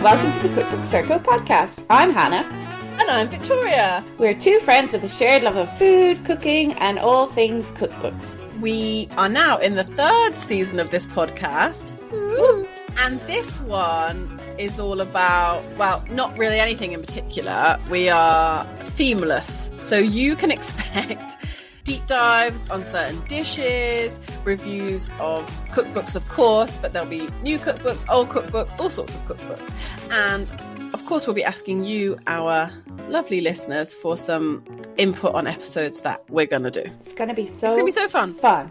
Welcome to the Cookbook Circle podcast. I'm Hannah. And I'm Victoria. We're two friends with a shared love of food, cooking, and all things cookbooks. We are now in the third season of this podcast. And this one is all about, well, not really anything in particular. We are themeless. So you can expect deep dives on certain dishes, reviews of cookbooks, of course, but there'll be new cookbooks, old cookbooks, all sorts of cookbooks. And of course, we'll be asking you, our lovely listeners, for some input on episodes that we're going to do. It's going to be so It's going to be so fun. fun.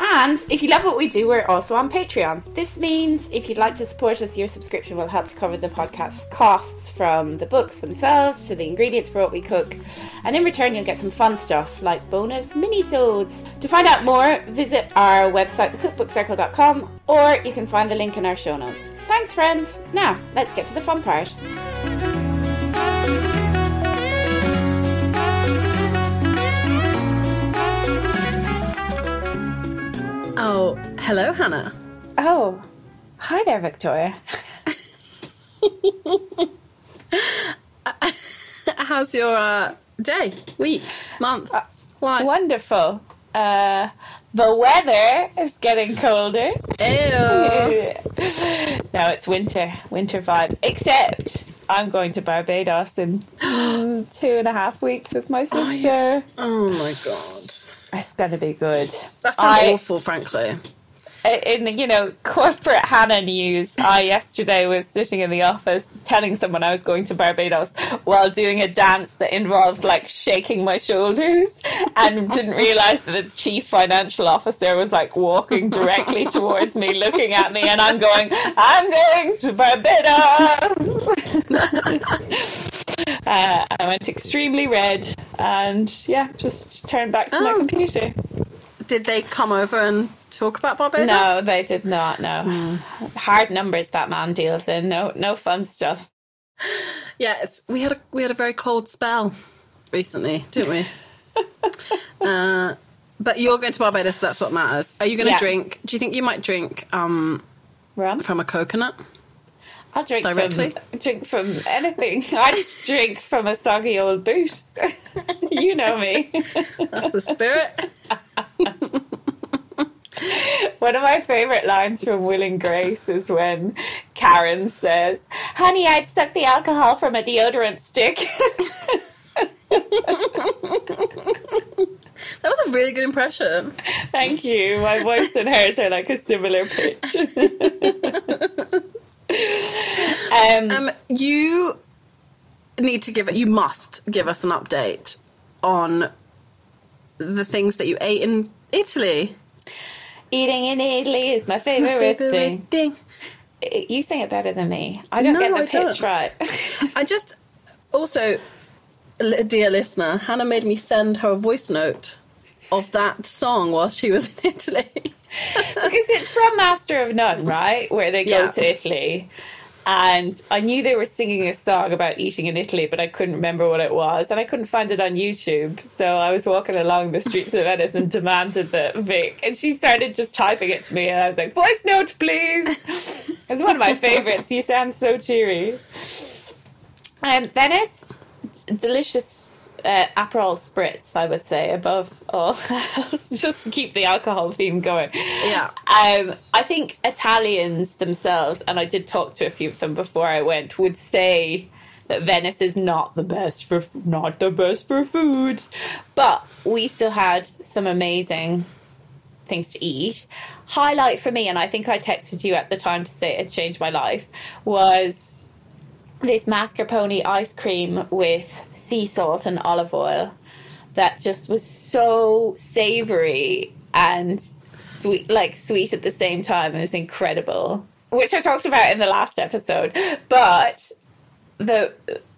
And if you love what we do, we're also on Patreon. This means if you'd like to support us, your subscription will help to cover the podcast's costs from the books themselves to the ingredients for what we cook. And in return, you'll get some fun stuff like bonus mini-sodes. To find out more, visit our website, thecookbookcircle.com, or you can find the link in our show notes. Thanks, friends. Now, let's get to the fun part. Oh, hello, Hannah. Oh, hi there, Victoria. How's your uh, day, week, month, life? Wonderful. Uh, the weather is getting colder. Ew. no, it's winter, winter vibes. Except I'm going to Barbados in two and a half weeks with my sister. Oh my god. It's going to be good. That sounds I- awful, frankly. in you know corporate Hannah news, I yesterday was sitting in the office telling someone I was going to Barbados while doing a dance that involved like shaking my shoulders, and didn't realize that the chief financial officer was like walking directly towards me, looking at me, and I'm going, I'm going to Barbados. Uh, I went extremely red, and yeah, just turned back to my Oh. computer. Did they come over and talk about Barbados? No, they did not. No hard numbers that man deals in. No, no fun stuff. Yeah, we had a we had a very cold spell recently, didn't we? uh, but you're going to Barbados. That's what matters. Are you going to Yeah. drink? Do you think you might drink um, Rum. from a coconut? I'll drink Directly? from drink from anything. I drink from a soggy old boot. you know me. That's the spirit. One of my favorite lines from Will and Grace is when Karen says, "Honey, I'd stuck the alcohol from a deodorant stick." That was a really good impression. Thank you. My voice and hers are like a similar pitch. Um, Um, you need to give it. You must give us an update on the things that you ate in Italy. eating in Italy is my favorite, thing. thing. You sing it better than me. I don't No, get the I pitch don't. right. I just Also, dear listener, Hannah made me send her a voice note of that song while she was in Italy. because it's from Master of None, right? Where they go Yeah. to Italy. And I knew they were singing a song about eating in Italy, but I couldn't remember what it was. And I couldn't find it on YouTube. So I was walking along the streets of Venice and demanded the Vic. And she started just typing it to me. And I was like, voice note, please. it's one of my favorites. You sound so cheery. Um, Venice, d- delicious uh, Aperol spritz, I would say, above all else, just to keep the alcohol theme going. Yeah. Um, I think Italians themselves, and I did talk to a few of them before I went, would say that Venice is not the best for not the best for food, but we still had some amazing things to eat. Highlight for me, and I think I texted you at the time to say it changed my life, was this mascarpone ice cream with sea salt and olive oil that just was so savory and sweet like sweet at the same time. It was incredible. Which i talked about in the last episode. But the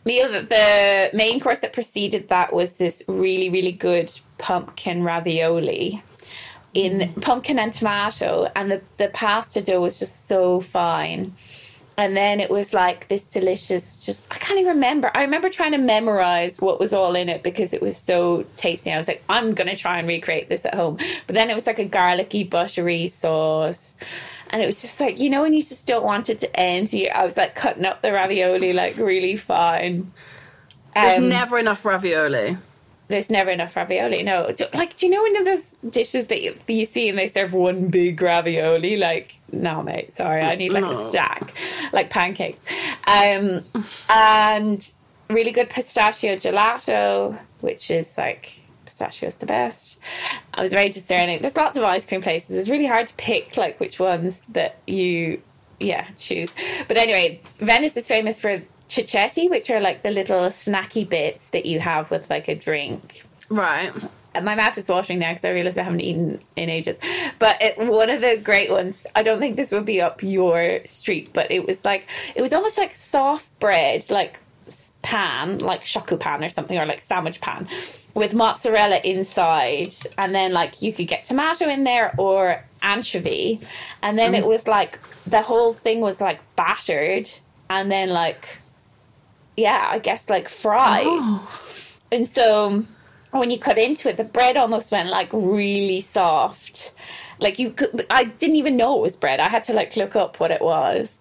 meal that the main course that preceded that was this really really good pumpkin ravioli in mm. pumpkin and tomato. And the, the pasta dough was just so fine and then it was like this delicious just i can't even remember. I remember trying to memorize what was all in it because it was so tasty. I was like i'm gonna try and recreate this at home. But then it was like a garlicky buttery sauce. And it was just like you know when you just don't want it to end? You i was like cutting up the ravioli like really fine. There's Um, never enough ravioli. There's never enough ravioli. No, Do- like, do you know one of those dishes that you, you see and they serve one big ravioli? Like, no, mate, sorry, I need like a stack, like pancakes. Um, and really good pistachio gelato, which is like pistachio's the best. I was very discerning. There's lots of ice cream places. It's really hard to pick like which ones that you yeah, choose. But anyway, Venice is famous for cicchetti, which are like the little snacky bits that you have with like a drink. Right. Uh, my mouth is watering now because I realize I haven't eaten in ages. But it, one of the great ones, I don't think this would be up your street, but it was like, it was almost like soft bread, like pan, like shokupan or something, or like sandwich pan with mozzarella inside. And then like you could get tomato in there or anchovy. And then it mm. was like, the whole thing was like battered and then like, yeah, I guess like fried. And so when you cut into it, the bread almost went like really soft. Like you could, I didn't even know it was bread. I had to like look up what it was.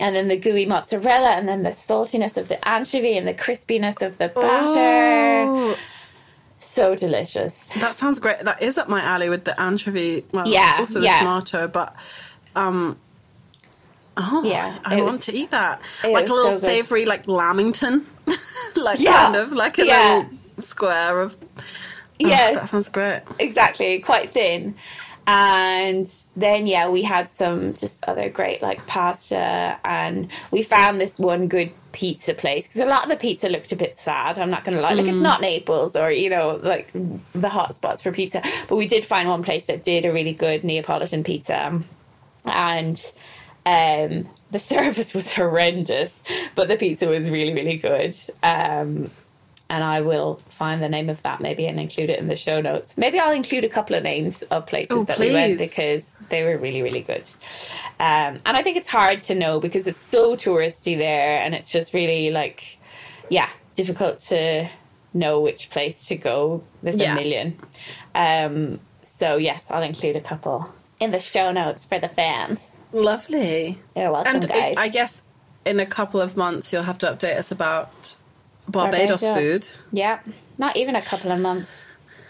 And then the gooey mozzarella, and then the saltiness of the anchovy, and the crispiness of the batter. Oh, So delicious. that sounds great. That is up my alley with the anchovy. Well, Yeah, also the yeah. tomato, but um, oh, Yeah, I want was- to eat that. Like a little so savory, like lamington, like Yeah, kind of like a yeah. little square of. Oh, Yes. that sounds great. exactly quite thin and then yeah we had some just other great like pasta and we found this one good pizza place because a lot of the pizza looked a bit sad i'm not gonna lie like it's mm. not naples or you know like the hot spots for pizza but we did find one place that did a really good neapolitan pizza and um the service was horrendous but the pizza was really really good um and I will find the name of that maybe and include it in the show notes. Maybe I'll include a couple of names of places Oh, that we went because they were really, really good. Um, and I think it's hard to know because it's so touristy there and it's just really like, yeah, difficult to know which place to go. There's Yeah. a million. Um, so, yes, I'll include a couple in the show notes for the fans. Lovely. You're welcome, And guys. I, guess in a couple of months you'll have to update us about Barbados, Barbados. food. Yeah, not even a couple of months.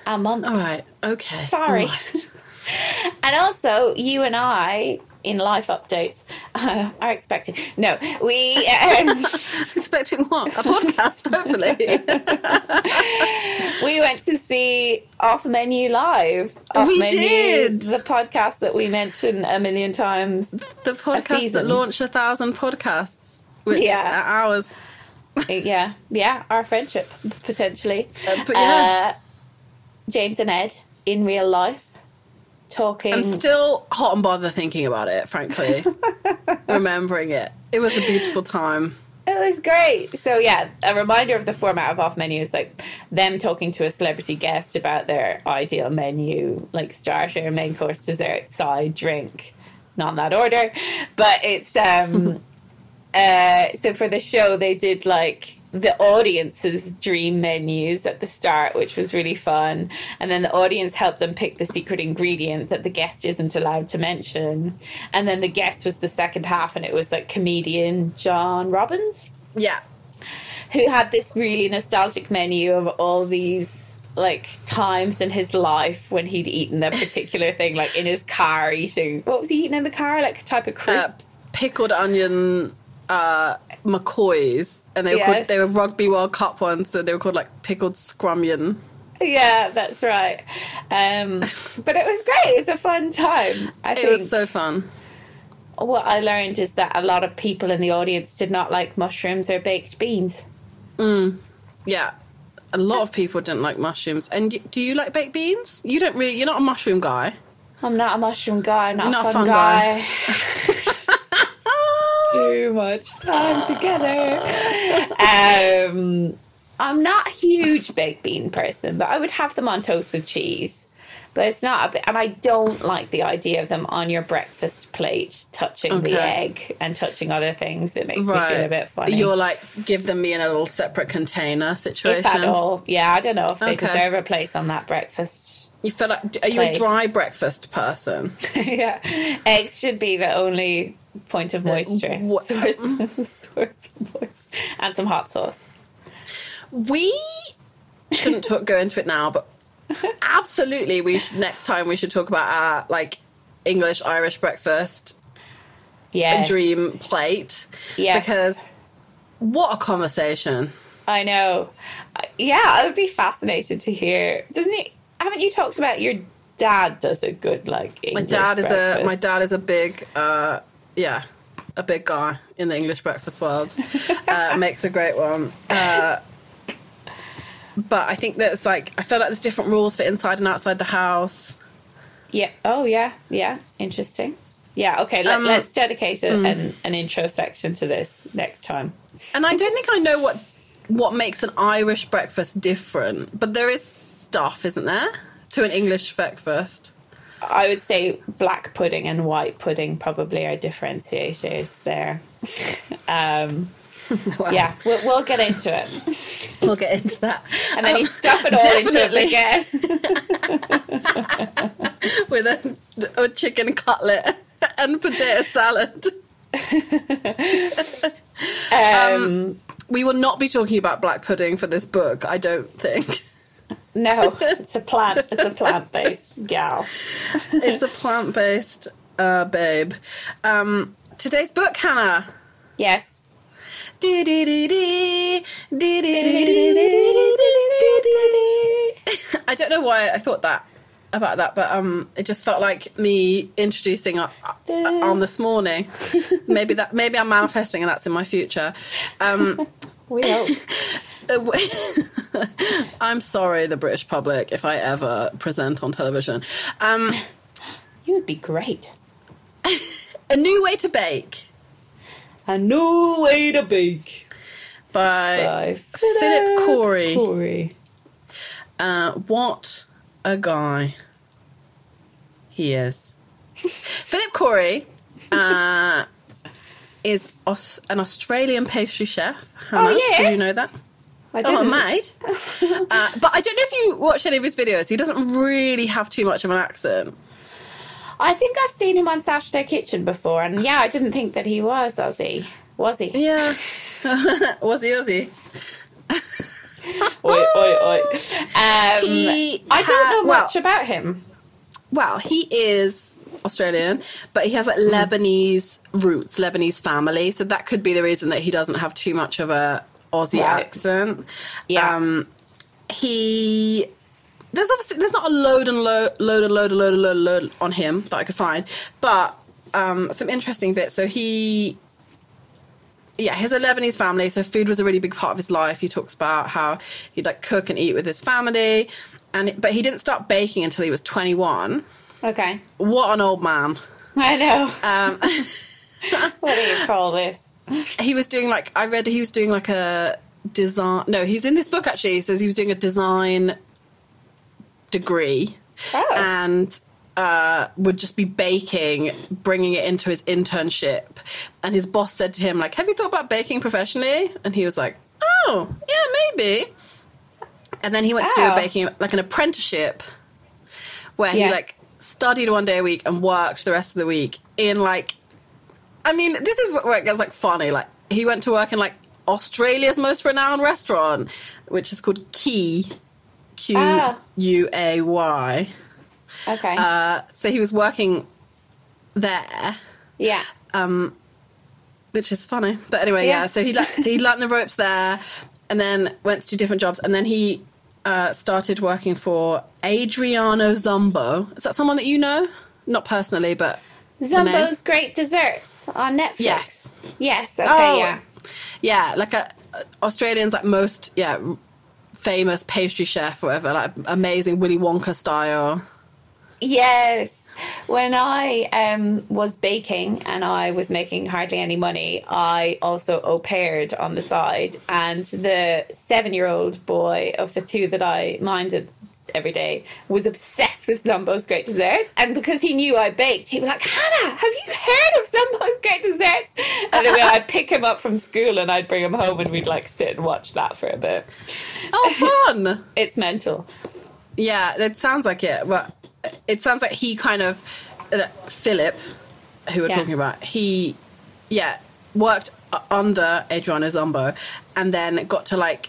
A month. All right. Okay. Sorry. Right. And also, you and I, in life updates, uh, are expecting. No, we um, Expecting what? A podcast, hopefully. we went to see Off Menu Live. Off We Menu, did. the podcast that we mentioned a million times. the podcast that launched a thousand podcasts, which Yeah. are ours. yeah, yeah, our friendship potentially. Uh, but yeah. Uh, James and Ed in real life talking. I'm still hot and bothered thinking about it, frankly. Remembering it. It was a beautiful time. It was great. So yeah, a reminder of the format of off menu is like them talking to a celebrity guest about their ideal menu, like starter, main course, dessert, side, drink. Not in that order, but it's um. uh, so for the show, they did like the audience's dream menus at the start, which was really fun. And then the audience helped them pick the secret ingredient that the guest isn't allowed to mention. And then the guest was the second half, and it was like comedian John Robins, Yeah. who had this really nostalgic menu of all these like times in his life when he'd eaten a particular thing, like in his car eating. What was he eating in the car? Like a type of Uh, crisps. pickled onion uh, McCoys, and they were Yes. called, they were Rugby World Cup ones, so they were called like pickled scrummion. Yeah, that's right. Um, but it was great. It was a fun time. I It think was so fun. what I learned is that a lot of people in the audience did not like mushrooms or baked beans. Yeah. A lot of people didn't like mushrooms. And do you like baked beans? You don't really. You're not a mushroom guy. I'm not a mushroom guy. Not, not a fun, fun guy. Too much time together. Um, I'm not a huge baked bean person, but I would have them on toast with cheese. But it's not a bit, and I don't like the idea of them on your breakfast plate, touching Okay. the egg and touching other things. It makes me feel a bit funny. You're like give them me in a little separate container situation. if at all, yeah, I don't know if they Okay. deserve a place on that breakfast. You feel like are you a dry breakfast person? yeah, eggs should be the only point of moisture. what- Source, um, source of moisture. And some hot sauce. We shouldn't talk, go into it now, but absolutely, we should, next time we should talk about our like English Irish breakfast Yeah. dream plate. Yes. Because what a conversation! I know. Yeah, I would be fascinated to hear. Doesn't he? Haven't you talked about your dad does a good like English My dad is a my dad is a big uh yeah a big guy in the English breakfast world. uh, makes a great one. Uh, but I think that it's like I feel like there's different rules for inside and outside the house. Yeah. Oh, yeah. Yeah. Interesting. Yeah. Okay. Let, Um, let's dedicate a, mm. an, an intro section to this next time. And I don't think I know what what makes an Irish breakfast different, but there is stuff, isn't there, to an English breakfast? I would say black pudding and white pudding probably are differentiators there. um, Well, yeah, we'll, we'll get into it. we'll get into that. And then you Um, stuff it all definitely. into a baguette. with a, a chicken cutlet and potato salad. Um, We will not be talking about black pudding for this book, I don't think. no, it's a plant. It's a plant-based gal. It's a plant based uh, babe. Um, today's book, Hannah. Yes. I don't know why I thought that about that, but um, it just felt like me introducing on this morning. maybe that maybe I'm manifesting, and that's in my future. Um, We hope. I'm sorry, the British public, if I ever present on television. Um, You would be great. a new way to bake A new way to bake by by Philip Khoury. Khoury. Uh, what a guy he is. Philip Khoury uh, is Aus- an Australian pastry chef. Hannah, Oh, yeah? Did you know that? I Oh, didn't. mate. uh, but I don't know if you watch any of his videos. He doesn't really have too much of an accent. I think I've seen him on Saturday Kitchen before, and yeah, I didn't think that he was Aussie. Was he? Yeah. was he? He? Oi, oi, oi. Um, He I don't know well- much about him. Well, he is Australian, but he has like Lebanese roots, Lebanese family. So that could be the reason that he doesn't have too much of a Aussie Right. accent. Yeah. Um, he there's obviously there's not a load and load load and load and load and load, and load on him that I could find, but um, some interesting bits. So he yeah, he has a Lebanese family, so food was a really big part of his life. He talks about how he'd like cook and eat with his family, and but he didn't start baking until he was 21. Okay. What an old man! I know. Um, what do you call this? he was doing like I read he was doing like a design. No, he's in this book actually. He says he was doing a design degree Oh. and uh, would just be baking, bringing it into his internship. And his boss said to him, like, "Have you thought about baking professionally?" And he was like, "Oh, yeah, maybe." And then he went to do a baking, like an apprenticeship, where he like studied one day a week and worked the rest of the week in like, I mean, this is where it gets like funny. Like he went to work in like Australia's most renowned restaurant, which is called Quay, Q. U A Y. Okay. Uh, so he was working there, yeah. Um, which is funny. But anyway, yeah. Yeah. so he le- he learned the ropes there, and then went to different jobs, and then he uh, started working for Adriano Zumbo. Is that someone that you know? Not personally, but? Zumbo's Great Desserts on Netflix. Yes. Yes. Okay. Oh. Yeah. Yeah, like a Australians like most yeah famous pastry chef, or whatever, like amazing Willy Wonka style. Yes. When I um, was baking and I was making hardly any money, I also au paired on the side. And the seven year old boy of the two that I minded every day was obsessed with Zumbo's Great Desserts. And because he knew I baked, he was like, Hannah, have you heard of Zumbo's Great Desserts? And then I'd pick him up from school and I'd bring him home and we'd like sit and watch that for a bit. Oh, fun! It's mental. Yeah, it sounds like it. But it sounds like he kind of uh, Philip, who we're Yeah. talking about. He, yeah, worked under Adriano Zumbo, and then got to like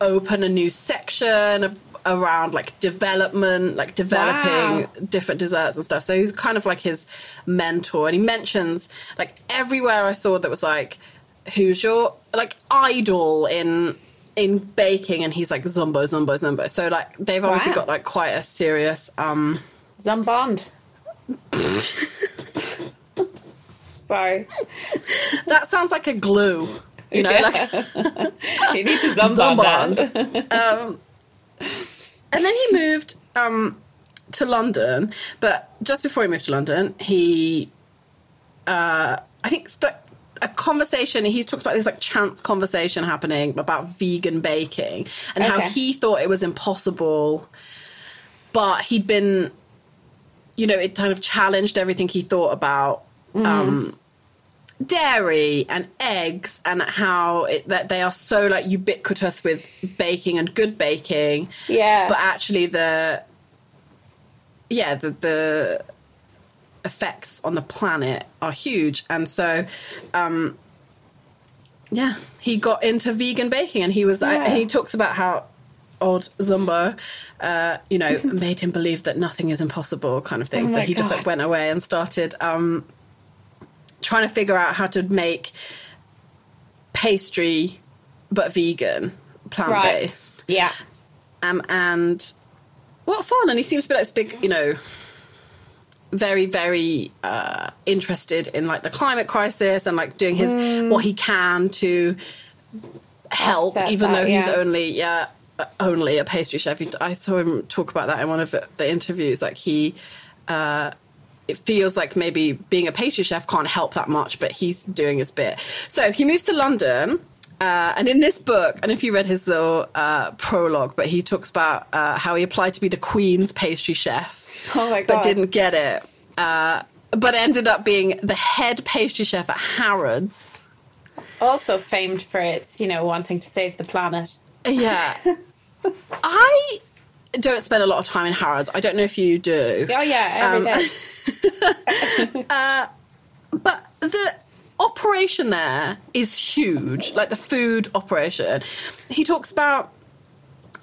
open a new section around like development, like developing Wow. different desserts and stuff. So he's kind of like his mentor, and he mentions like everywhere I saw that was like, "Who's your like idol in?" in baking and he's like zumbo zumbo zumbo so like they've obviously Wow. got like quite a serious um Zumbond. Sorry. that sounds like a glue you know like You need to Zumbond. Zumbond. that. and then he moved um to london but just before he moved to london he uh i think the, a conversation he talks about this like chance conversation happening about vegan baking and how he thought it was impossible but he'd been you know it kind of challenged everything he thought about um dairy and eggs and how it, that they are so like ubiquitous with baking and good baking. Yeah. but actually the yeah the the effects on the planet are huge. And so um yeah he got into vegan baking and he was I, he talks about how old zumbo uh you know made him believe that nothing is impossible kind of thing. Oh so he just like went away and started um trying to figure out how to make pastry but vegan plant based yeah. um, and what fun! And he seems to be like this big, you know, very, very uh, interested in like the climate crisis and like doing his what he can to help, Offset even that, though he's yeah. only yeah uh, only a pastry chef. I saw him talk about that in one of the, the interviews. Like he. Uh, it feels like maybe being a pastry chef can't help that much, but he's doing his bit. So he moves to London, uh, and in this book, and if you read his little uh, prologue, but he talks about uh, how he applied to be the Queen's pastry chef, Oh my but didn't get it. Uh, but ended up being the head pastry chef at Harrods. Also famed for its, you know, wanting to save the planet. Yeah. I don't spend a lot of time in Harrods. I don't know if you do. Oh yeah, every Um, day. But the operation there is huge, like the food operation. He talks about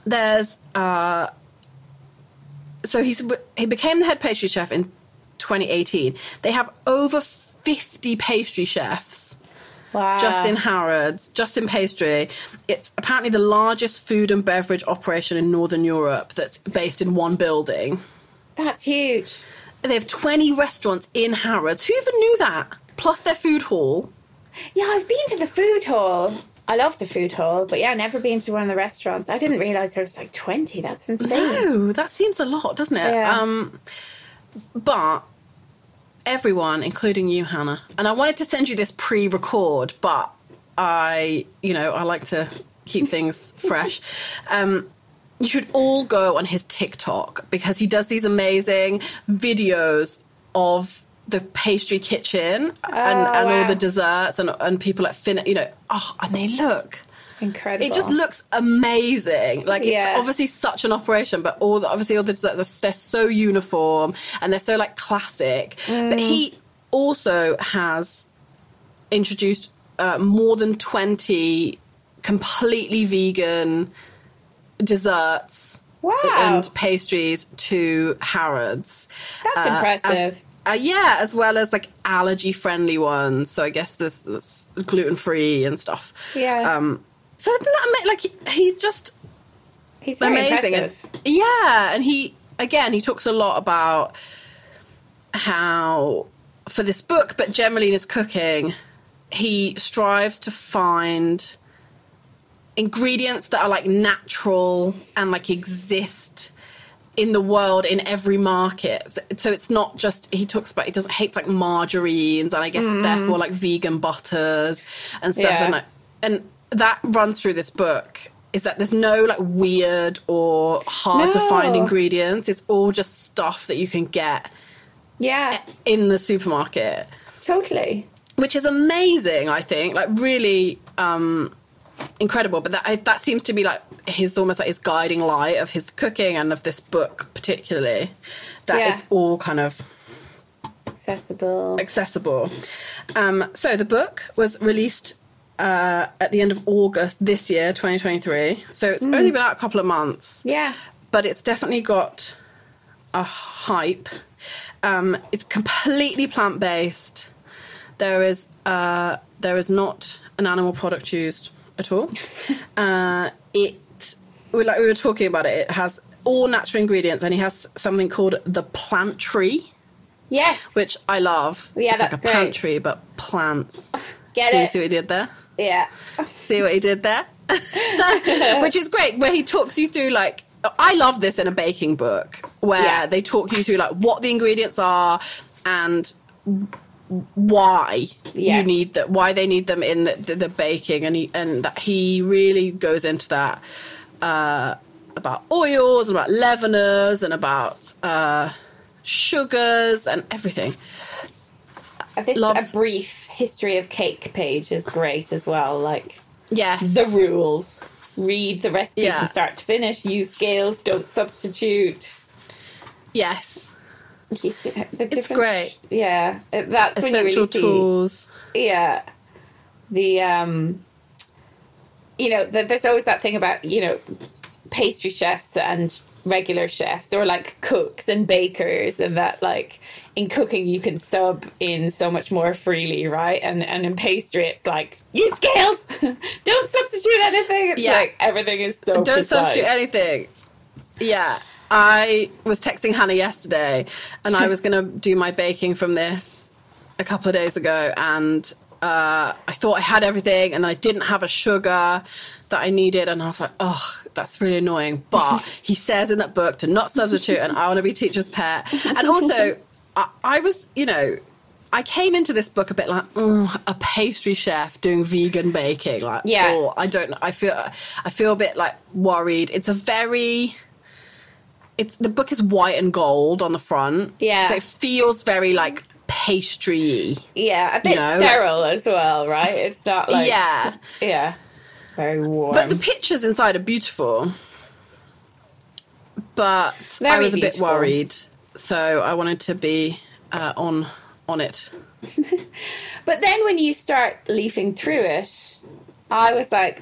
there's uh so he's he became the head pastry chef in 2018. They have over 50 pastry chefs Wow. just in Harrods, just in pastry. It's apparently the largest food and beverage operation in Northern Europe that's based in one building. That's huge. They have 20 restaurants in Harrods. Who even knew that? Plus their food hall. Yeah, I've been to the food hall. I love the food hall, but yeah, never been to one of the restaurants. I didn't realize there was like 20. That's insane. No, that seems a lot, doesn't it? Yeah. Um, but everyone, including you, Hannah. And I wanted to send you this pre-record, but I, you know, I like to keep things fresh. Um, you should all go on his TikTok because he does these amazing videos of the pastry kitchen and, and all the desserts and, and people at fin you know oh and they look Incredible. it just looks amazing like it's Yeah. obviously such an operation but all the, obviously all the desserts are, they're so uniform and they're so like classic but he also has introduced uh, more than 20 completely vegan desserts Wow. and pastries to Harrods. That's Uh, impressive. as- uh, yeah, as well as like allergy friendly ones. So I guess there's, there's gluten free and stuff. Yeah. Um, so isn't that like he, he's just He's amazing. And, yeah, and he again he talks a lot about how for this book, but generally in his cooking, he strives to find ingredients that are like natural and like exist in the world in every market so so it's not just he talks about he doesn't hates like margarines and i guess mm. therefore like vegan butters and stuff Yeah. and like, and that runs through this book is that there's no like weird or hard to find ingredients. It's all just stuff that you can get Yeah, in the supermarket. Totally. which is amazing i think. Like really um incredible. But that I, that seems to be like his almost like his guiding light of his cooking and of this book particularly that Yeah. it's all kind of Accessible. accessible. Um so the book was released uh, at the end of August this year, 2023. So it's only been out a couple of months Yeah. but it's definitely got a hype. Um, it's completely plant based. There is uh, there is not an animal product used at all. uh, it we like we were talking about it. It has all natural ingredients, and he has something called the plant tree, Yes. which I love. Yeah, it's like a great. pantry, but plants. Get Do you see what he did there? Yeah. See what he did there? Which is great, where he talks you through like I love this in a baking book where Yeah. they talk you through like what the ingredients are and why you need that, why they need them in the, the, the baking, and he and that he really goes into that uh, about oils and about leaveners and about uh, sugars and everything. This Loves- a brief history of cake page is great as well. Like Yes, the rules. Read the recipe Yeah. from start to finish. Use scales. Don't substitute. yes, You see, the It's great. Yeah, that's when you essential really see. tools. Yeah, the um, you know, th there's always that thing about you know, pastry chefs and regular chefs or like cooks and bakers and that like in cooking you can sub in so much more freely right and and in pastry it's like use scales don't substitute anything it's Yeah. like everything is so Don't precise. substitute anything. Yeah. I was texting Hannah yesterday and I was going to do my baking from this a couple of days ago and uh, I thought I had everything and then I didn't have a sugar that I needed and I was like, oh, that's really annoying. But he says in that book to not substitute and I want to be teacher's pet. And also, I, I was, you know, I came into this book a bit like oh, a pastry chef doing vegan baking. Like, Yeah. oh, I don't. I feel, I feel a bit like worried. It's a very, it's the book is white and gold on the front. Yeah. so it feels very like pastry. yeah a bit know, like- sterile as well right it's not like yeah, yeah very warm but the pictures inside are beautiful. But I Very was a bit beautiful. worried, so I wanted to be uh, on on it. But then when you start leafing through it, I was like,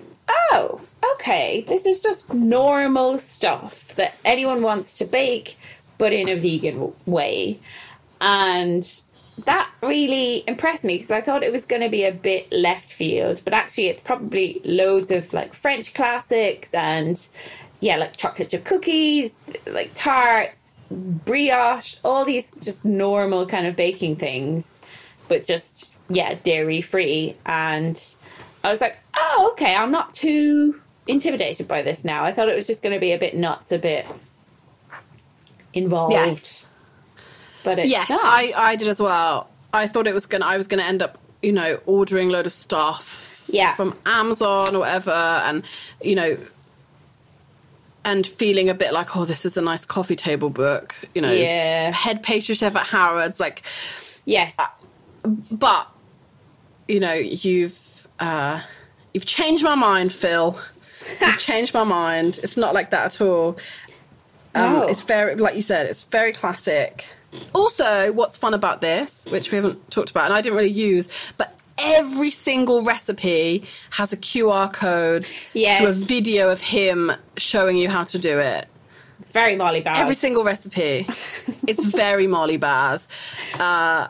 oh, okay, this is just normal stuff that anyone wants to bake, but in a vegan way. And that really impressed me because I thought it was going to be a bit left field, but actually, it's probably loads of like French classics and yeah, like chocolate chip cookies, like tarts, brioche, all these just normal kind of baking things but just yeah, dairy free. And I was like, oh, okay, I'm not too intimidated by this now. I thought it was just going to be a bit nuts, a bit involved. Yes. But it's yes. I I did as well. I thought it was gonna. I was gonna end up, you know, ordering a load of stuff, Yeah. from Amazon or whatever, and you know, and feeling a bit like, oh, this is a nice coffee table book, you know, Yeah. head pastry chef at Harrods, like, yes. but you know, you've uh, you've changed my mind, Phil. You've changed my mind. It's not like that at all. Um, No. It's very, like you said, it's very classic. Also, what's fun about this, which we haven't talked about, and I didn't really use, but every single recipe has a QR code to a video of him showing you how to do it. It's very Molly Baz. Every single recipe. it's very Molly Baz. yeah,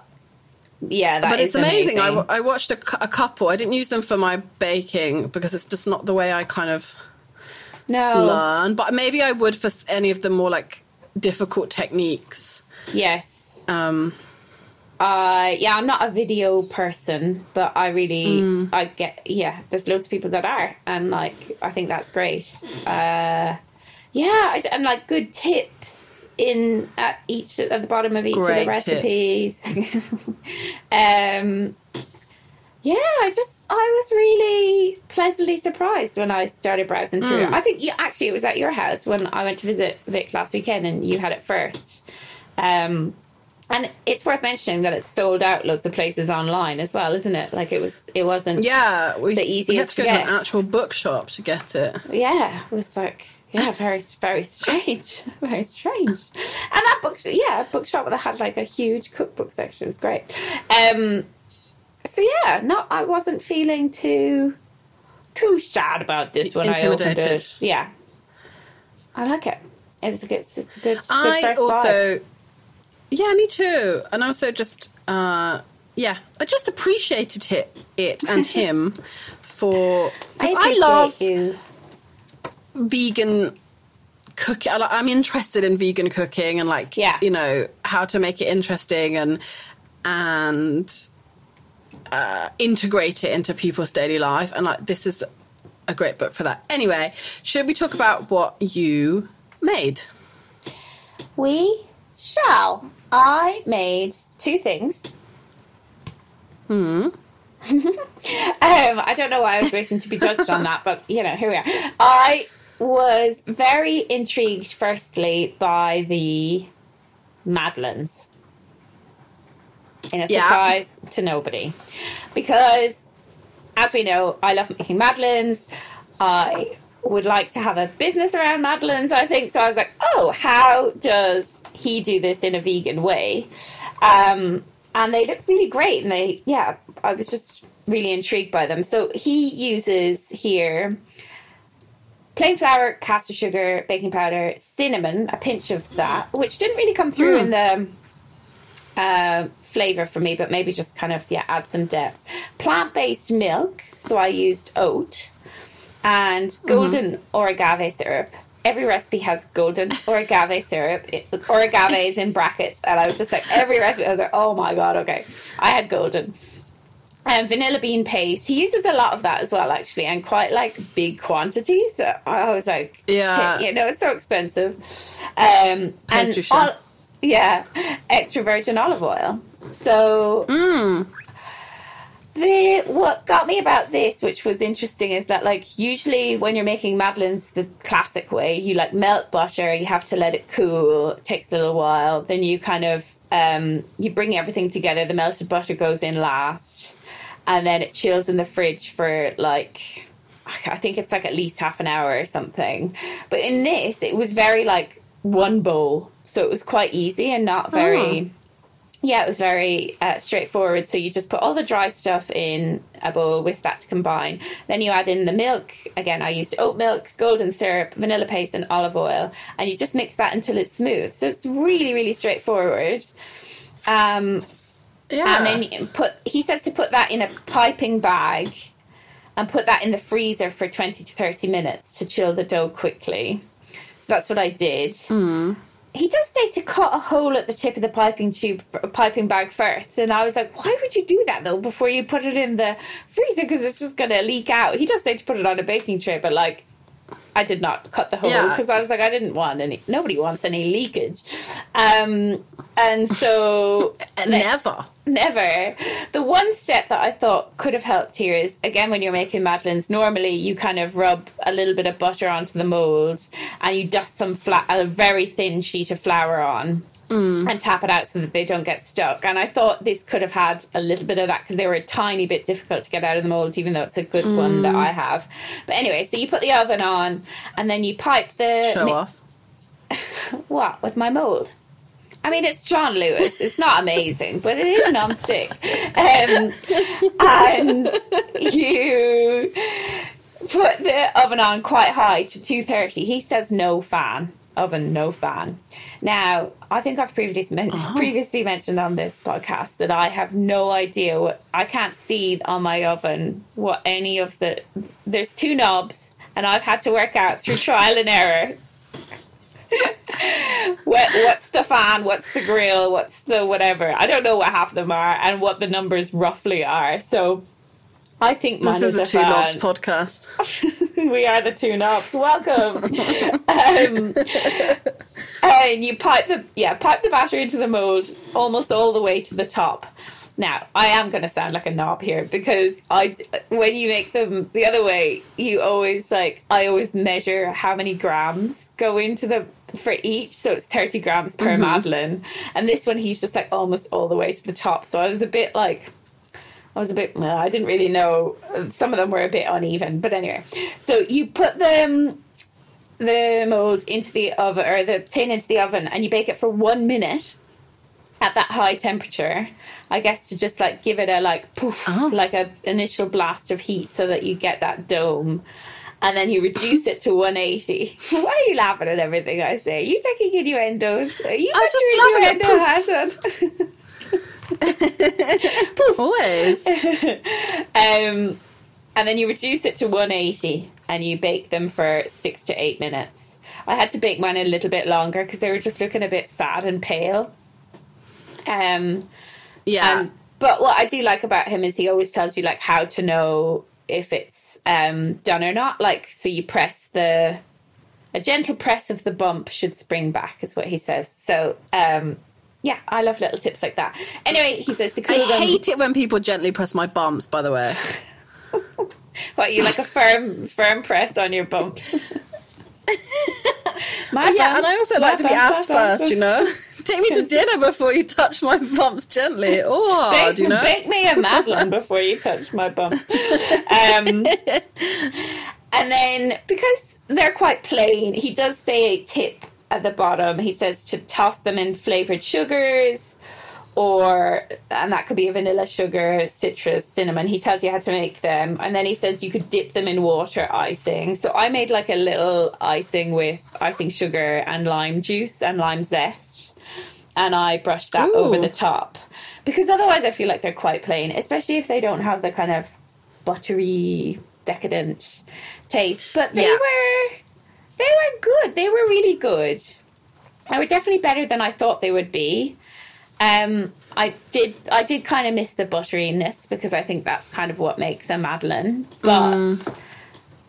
that but is it's amazing. I, amazing. I watched a, a couple. I didn't use them for my baking because it's just not the way I kind of no. learn. But maybe I would for any of the more like difficult techniques. Yes. Um, Uh, yeah, I'm not a video person, but I really, Mm. I get, yeah, there's loads of people that are, and like, I think that's great. Uh, yeah, I- and like good tips in at each at the bottom of each Great of the recipes. um, yeah, I just, I was really pleasantly surprised when I started browsing through. Mm. I think, yeah, actually, it was at your house when I went to visit Vic last weekend, and you had it first. Um, and it's worth mentioning that it's sold out loads of places online as well, isn't it? Like it was, it wasn't. yeah, we, The we had easiest to go to to an actual bookshop to get it. Yeah, it was like, yeah, very, very strange, very strange. And that book, yeah, bookshop that had like a huge cookbook section was great. Um, so yeah, no, I wasn't feeling too, too sad about this when I opened it. Yeah, I like it. It was a good, it's a good, good I first vibe. Yeah, me too. And also just, uh, yeah, I just appreciated it, it and him for I, appreciate love you. vegan cooking. I'm interested in vegan cooking and like, Yeah. you know, how to make it interesting and and uh, integrate it into people's daily life. And like, this is a great book for that. Anyway, should we talk about what you made? We shall. I made two things. Hmm. um, I don't know why I was waiting to be judged on that, but you know, here we are. I was very intrigued, firstly, by the Madeleines. In a Yeah. surprise to nobody. Because, as we know, I love making Madeleines. I would like to have a business around Madeleines, I think. So I was like, oh, how does he do this in a vegan way? Um, and they look really great. And they, yeah, I was just really intrigued by them. So he uses here plain flour, caster sugar, baking powder, cinnamon, a pinch of that, which didn't really come through in the uh, flavor for me, but maybe just kind of yeah add some depth. Plant based milk, so I used oat and golden or agave syrup. Every recipe has golden or agave syrup. It, or agave is in brackets, and I was just like every recipe. I was like, oh my god, okay. I had golden. And vanilla bean paste. He uses a lot of that as well, actually, and quite like big quantities. So I was like, Yeah. shit, you know, it's so expensive. Um, and all, yeah, extra virgin olive oil. So the what got me about this, which was interesting, is that like usually when you're making madeleines the classic way, you like melt butter, you have to let it cool, it takes a little while, then you kind of um, you bring everything together. The melted butter goes in last, and then it chills in the fridge for like I think it's like at least half an hour or something. But in this, it was very like one bowl, so it was quite easy and not very. Yeah, it was very uh, straightforward. So you just put all the dry stuff in a bowl, whisk that to combine. Then you add in the milk. Again, I used oat milk, golden syrup, vanilla paste, and olive oil, and you just mix that until it's smooth. So it's really, really straightforward. Um, Yeah. and then put. He says to put that in a piping bag, and put that in the freezer for twenty to thirty minutes to chill the dough quickly. So that's what I did. He does say to cut a hole at the tip of the piping tube, piping bag first, and I was like, why would you do that though before you put it in the freezer? Because it's just going to leak out. He does say to put it on a baking tray, but like, I did not cut the hole Yeah. because I was like, I didn't want any. Nobody wants any leakage, um, and so Never. Never. The one step that I thought could have helped here is again when you're making madeleines, normally you kind of rub a little bit of butter onto the molds and you dust some flat a very thin sheet of flour on. And tap it out so that they don't get stuck. And I thought this could have had a little bit of that because they were a tiny bit difficult to get out of the mold, even though it's a good one that I have. But anyway, so you put the oven on and then you pipe the Show mi- off. what with my mold? I mean, it's John Lewis. It's not amazing, but it is non-stick. Um, and you put the oven on quite high to 230. He says no fan. Oven, no fan. Now, I think I've previously, men- uh-huh. previously mentioned on this podcast that I have no idea what I can't see on my oven what any of the. There's two knobs, and I've had to work out through trial and error what, what's the fan, what's the grill, what's the whatever. I don't know what half of them are and what the numbers roughly are. So I think This is a two knobs podcast. we are the two knobs. Welcome. um, and you pipe the yeah pipe the batter into the mold almost all the way to the top. Now I am going to sound like a knob here because I when you make them the other way, you always like I always measure how many grams go into the for each, so it's thirty grams per madeleine. And this one, he's just like almost all the way to the top. So I was a bit like. I was a bit, well, I didn't really know. Some of them were a bit uneven, but anyway. So you put the um, the mold into the oven or the tin into the oven, and you bake it for one minute at that high temperature. I guess to just like give it a like poof, like a initial blast of heat, so that you get that dome. And then you reduce it to 180. Why are you laughing at everything I say? You taking innuendos? Are you I was just laughing at on? Always. Um, and then you reduce it to 180 and you bake them for six to eight minutes. I had to bake mine a little bit longer because they were just looking a bit sad and pale. Um, Yeah. and but what I do like about him is he always tells you like how to know if it's um, done or not. Like so, you press the a gentle press of the bump should spring back, is what he says. So um, yeah, I love little tips like that. Anyway, he says to cool I them. hate it when people gently press my bumps, by the way. What you like a firm firm press on your bumps? my yeah, and I also like to be bumps, asked bumps. first, you know? Take me to dinner before you touch my bumps gently. Oh, Bake, you know? bake me a Madeleine before you touch my bumps. Um, and then because they're quite plain, he does say a tip at the bottom. He says to toss them in flavored sugars, or and that could be vanilla sugar, citrus, cinnamon. He tells you how to make them, and then he says you could dip them in water icing. So I made like a little icing with icing sugar and lime juice and lime zest, and I brushed that over the top because otherwise I feel like they're quite plain, especially if they don't have the kind of buttery, decadent taste. But they Yeah. were they were good. They were really good. They were definitely better than I thought they would be. Um, I did I did kind of miss the butteriness because I think that's kind of what makes a madeleine. But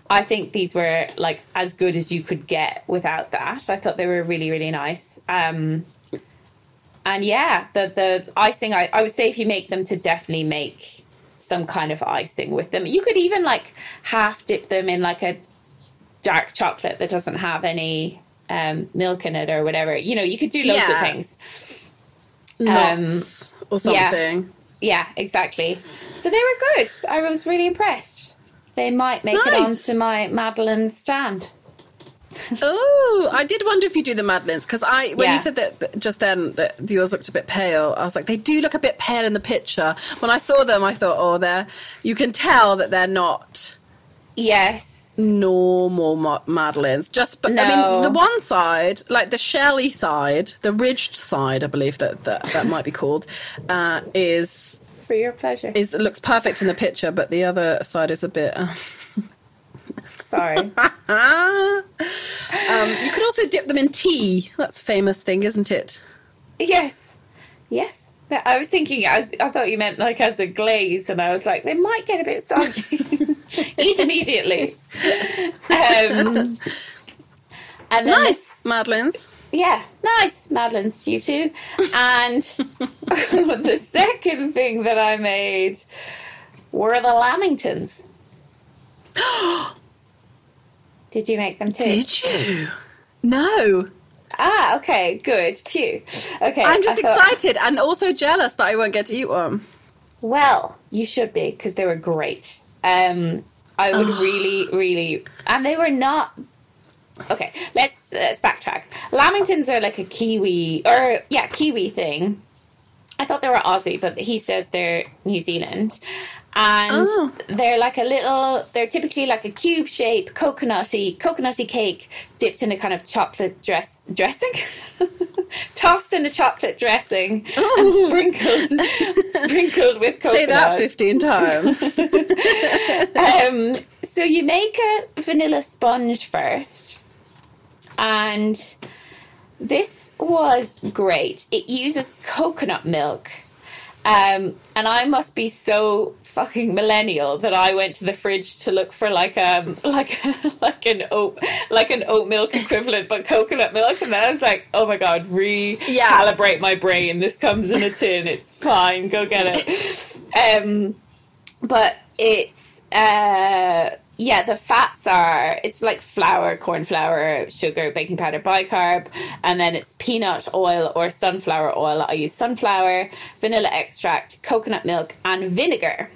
I think these were like as good as you could get without that. I thought they were really really nice. Um, and yeah, the the icing I, I would say if you make them to definitely make some kind of icing with them. You could even like half dip them in like a dark chocolate that doesn't have any um, milk in it or whatever. You know, you could do loads of things. Nuts or something. Yeah, exactly. So they were good. I was really impressed. They might make Nice. it onto my Madeleine stand. Oh, I did wonder if you do the Madeleines because I, when Yeah. you said that, that just then that yours looked a bit pale, I was like, they do look a bit pale in the picture. When I saw them, I thought, oh, they're. You can tell that they're not Yes. Normal ma- Madeleines. Just, but I mean, the one side, like the shelly side, the ridged side, I believe that that, that might be called, uh, is For your pleasure. is it looks perfect in the picture, but the other side is a bit. Uh, Sorry. um, you could also dip them in tea. That's a famous thing, isn't it? yes. Yes. I was thinking, I, was, I thought you meant like as a glaze, and I was like, they might get a bit soggy. Eat immediately. Um, And Nice, Madeline's. yeah, nice. Madeline's to you too. And the second thing that I made were the Lamingtons. Did you make them too? Did you? No. Ah, okay, good. Phew. Okay. I'm just thought- excited and also jealous that I won't get to eat one. Well, you should be because they were great. Um, I would really, really, and they were not. Okay, let's let's backtrack. Lamingtons are like a Kiwi or yeah, Kiwi thing. I thought they were Aussie, but he says they're New Zealand. And Oh. they're like a little, they're typically like a cube shape, coconutty, coconutty cake dipped in a kind of chocolate dress, dressing? Tossed in a chocolate dressing and sprinkled, sprinkled with coconut. Say that 15 times. Um, so you make a vanilla sponge first, and this was great. It uses coconut milk. Um, and I must be so fucking millennial that I went to the fridge to look for like um like like an oat like an oat milk equivalent but coconut milk. And then I was like oh my god recalibrate my brain. This comes in a tin. It's fine. Go get it. Um but it's uh yeah the fats are it's like flour corn flour sugar baking powder bicarb and then it's peanut oil or sunflower oil i use sunflower vanilla extract coconut milk and vinegar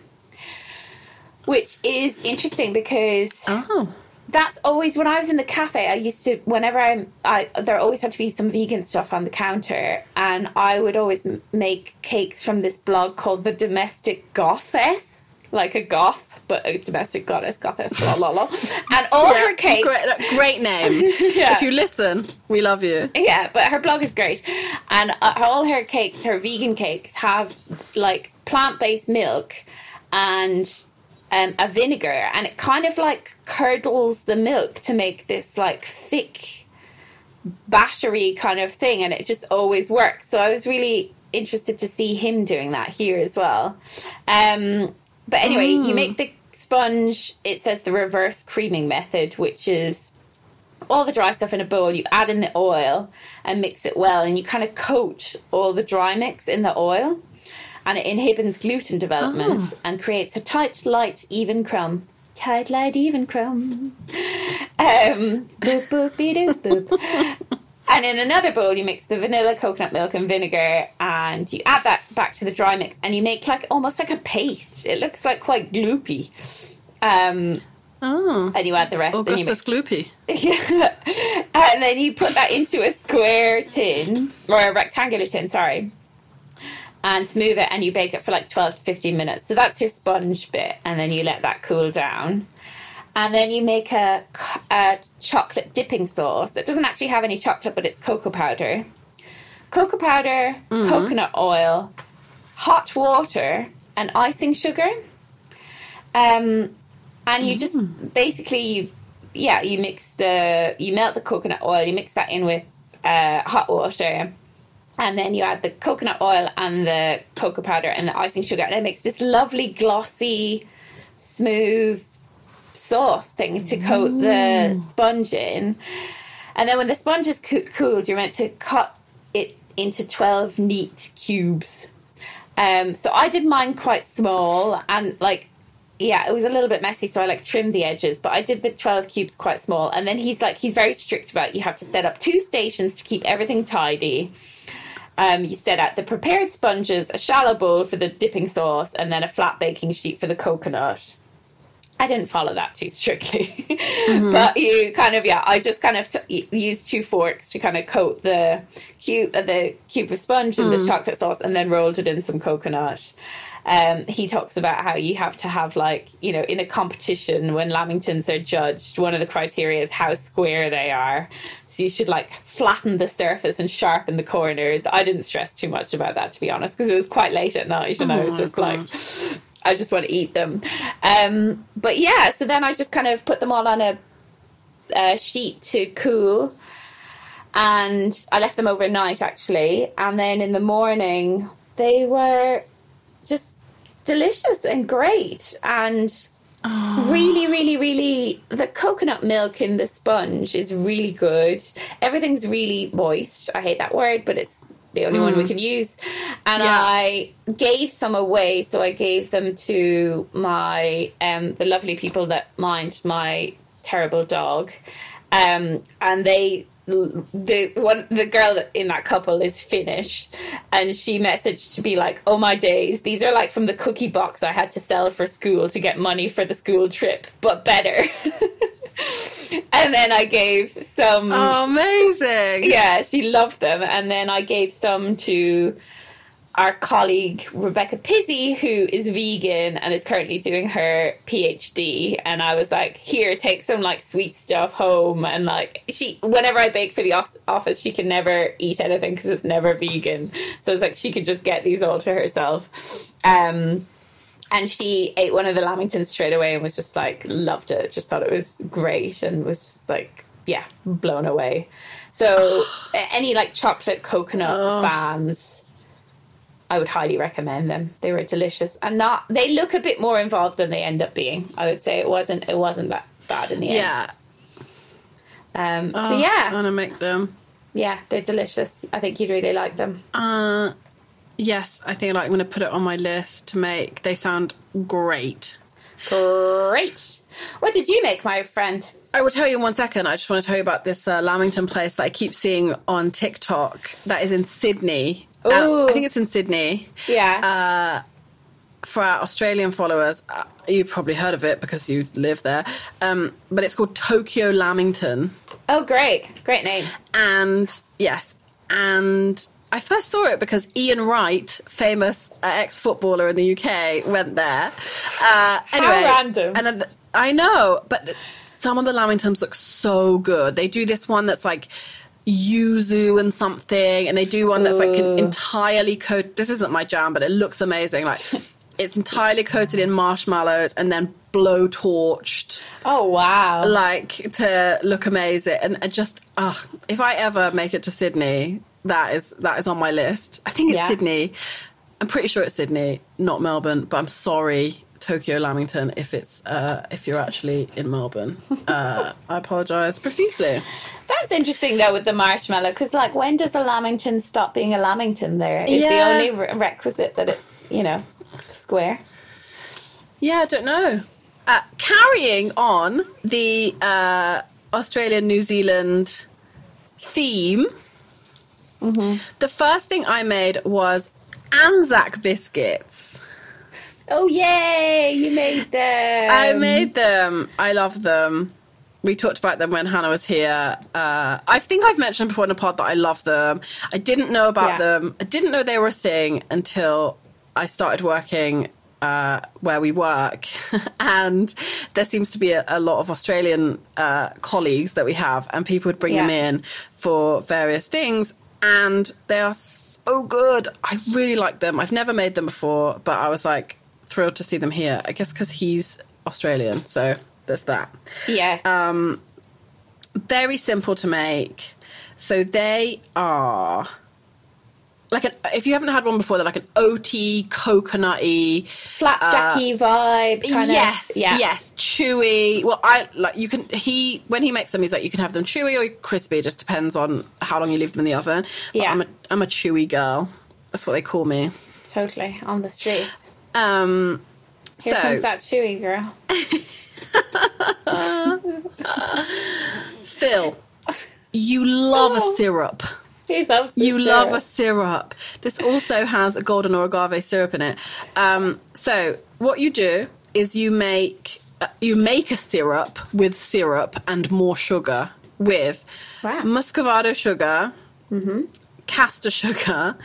which is interesting because oh. that's always when I was in the cafe. I used to whenever I'm, I there always had to be some vegan stuff on the counter, and I would always make cakes from this blog called the Domestic Gothess, like a goth, but a domestic goddess, goddess, la la la, and all her cakes. Great, great name. Yeah. If you listen, we love you. Yeah, but her blog is great, and uh, all her cakes, her vegan cakes, have like plant-based milk and um, a vinegar, and it kind of like curdles the milk to make this like thick, battery kind of thing, and it just always works. So I was really interested to see him doing that here as well. Um, but anyway, you make the sponge. It says the reverse creaming method, which is all the dry stuff in a bowl, you add in the oil and mix it well, and you kind of coat all the dry mix in the oil, and it inhibits gluten development and creates a tight, light, even crumb. Tight, light, even crumb. Um, boop, boop, be doop, boop. And in another bowl, you mix the vanilla, coconut milk, and vinegar, and you add that back to the dry mix, and you make like almost like a paste. It looks like quite gloopy. Um, Oh. and you add the rest. and you mix Gloopy. yeah. And then you put that into a square tin or a rectangular tin, sorry. And smooth it and you bake it for like 12 to 15 minutes. So that's your sponge bit. And then you let that cool down. And then you make a chocolate dipping sauce that doesn't actually have any chocolate, but it's cocoa powder. Cocoa powder, coconut oil, hot water, and icing sugar. Um, and you just basically you yeah you mix the you melt the coconut oil you mix that in with uh, hot water and then you add the coconut oil and the cocoa powder and the icing sugar and it makes this lovely glossy smooth sauce thing to coat the sponge in and then when the sponge is coo- cooled you're meant to cut it into 12 neat cubes um, so I did mine quite small and like yeah, it was a little bit messy, so I like trimmed the edges, but I did the 12 cubes quite small. And then he's like, he's very strict about you have to set up two stations to keep everything tidy. Um, you set out the prepared sponges, a shallow bowl for the dipping sauce, and then a flat baking sheet for the coconut. I didn't follow that too strictly, but you kind of yeah. I just kind of t- used two forks to kind of coat the cube, uh, the cube of sponge and the chocolate sauce, and then rolled it in some coconut. Um, he talks about how you have to have like you know in a competition when lamingtons are judged, one of the criteria is how square they are. So you should like flatten the surface and sharpen the corners. I didn't stress too much about that to be honest because it was quite late at night and I was just like. I just want to eat them. Um, but yeah, so then I just kind of put them all on a, a sheet to cool. And I left them overnight actually. And then in the morning, they were just delicious and great. And Really, really, really, the coconut milk in the sponge is really good. Everything's really moist. I hate that word, but it's the only one we can use. And Yeah. I gave some away, so I gave them to my um, the lovely people that mind my terrible dog, um, and they. The one, the girl in that couple is Finnish, and she messaged to be like, "Oh my days, these are like from the cookie box I had to sell for school to get money for the school trip, but better." and then I gave some Oh, amazing. yeah, she loved them. And then I gave some to our colleague Rebecca Pizzi, who is vegan and is currently doing her PhD. And I was like, here, take some like sweet stuff home. And like, she, whenever I bake for the office, she can never eat anything because it's never vegan. So it's like she could just get these all to herself. Um, and she ate one of the lamingtons straight away and was just like loved it just thought it was great and was just like yeah blown away so any like chocolate coconut fans i would highly recommend them they were delicious and not they look a bit more involved than they end up being i would say it wasn't it wasn't that bad in the end Yeah. um so Oh, I yeah want to make them. yeah they're delicious i think you'd really like them Uh, yes, I think like, I'm going to put it on my list to make. They sound great. great what did you make my friend I will tell you in one second. I just want to tell you about this uh, Lamington place that I keep seeing on TikTok that is in Sydney. I think it's in Sydney. yeah For our Australian followers, uh, you've probably heard of it because you live there. Um, but it's called Tokyo Lamington. oh great great name And yes, and I first saw it because Ian Wright, famous uh, ex footballer in the UK, went there. Uh, anyway, random. And then, I know, but th- some of the Lamingtons look so good. They do this one that's like yuzu and something, and they do one that's like Ooh. entirely coated. This isn't my jam, but it looks amazing. Like it's entirely coated in marshmallows and then blow torched oh wow like to look amazing and I just uh, if i ever make it to sydney that is that is on my list i think it's Yeah. sydney i'm pretty sure it's sydney not melbourne but i'm sorry tokyo lamington if it's uh if you're actually in melbourne uh i apologize profusely That's interesting though with the marshmallow because like when does a lamington stop being a lamington? There is Yeah. the only re- requisite that it's you know square. Yeah, I don't know. Uh, carrying on the uh, Australia New Zealand theme, the first thing I made was Anzac biscuits. Oh yay! You made them. I made them. I love them. We talked about them when Hannah was here. Uh, I think I've mentioned before in the pod that I love them. I didn't know about Yeah. them. I didn't know they were a thing until I started working uh, where we work. and there seems to be a, a lot of Australian uh, colleagues that we have, and people would bring them in for various things. And they are so good. I really like them. I've never made them before, but I was like thrilled to see them here. I guess because he's Australian. So there's that yes. um, very simple to make. So they are like an if you haven't had one before, they're like an oaty, coconutty. Flapjacky vibe. Kind yes, Of, yeah. yes, chewy. Well, I like you can. He when he makes them, he's like you can have them chewy or crispy. It just depends on how long you leave them in the oven. But Yeah. I'm a I'm a chewy girl. That's what they call me. Totally on the street. Um, Here so comes that chewy girl. Phil, you love a syrup. He loves. You love a syrup. syrup. This also has a golden or agave syrup in it. Um, so what you do is you make uh, you make a syrup with syrup and more sugar with Wow. muscovado sugar, castor sugar,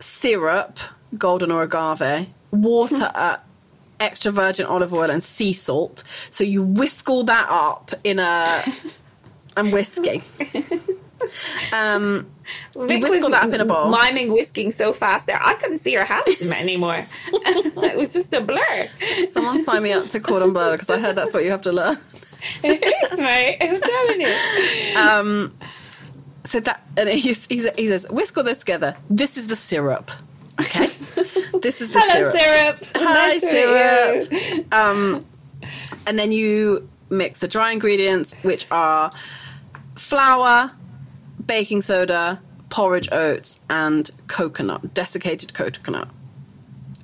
syrup, golden or agave, water. Extra virgin olive oil and sea salt. So you whisk all that up in a. I'm whisking. Um, Vic whisk all that up in a bowl. Miming whisking so fast there, I couldn't see her hands anymore. it was just a blur. Someone sign me up to cordon bleu because I heard that's what you have to learn. It is, mate. I'm telling you. Um, so that and he's, he's, he says, whisk all this together. This is the syrup. Okay, this is the Hello, syrup. syrup. Hi, Nice syrup. Um, and then you mix the dry ingredients, which are flour, baking soda, porridge oats, and coconut, desiccated coconut.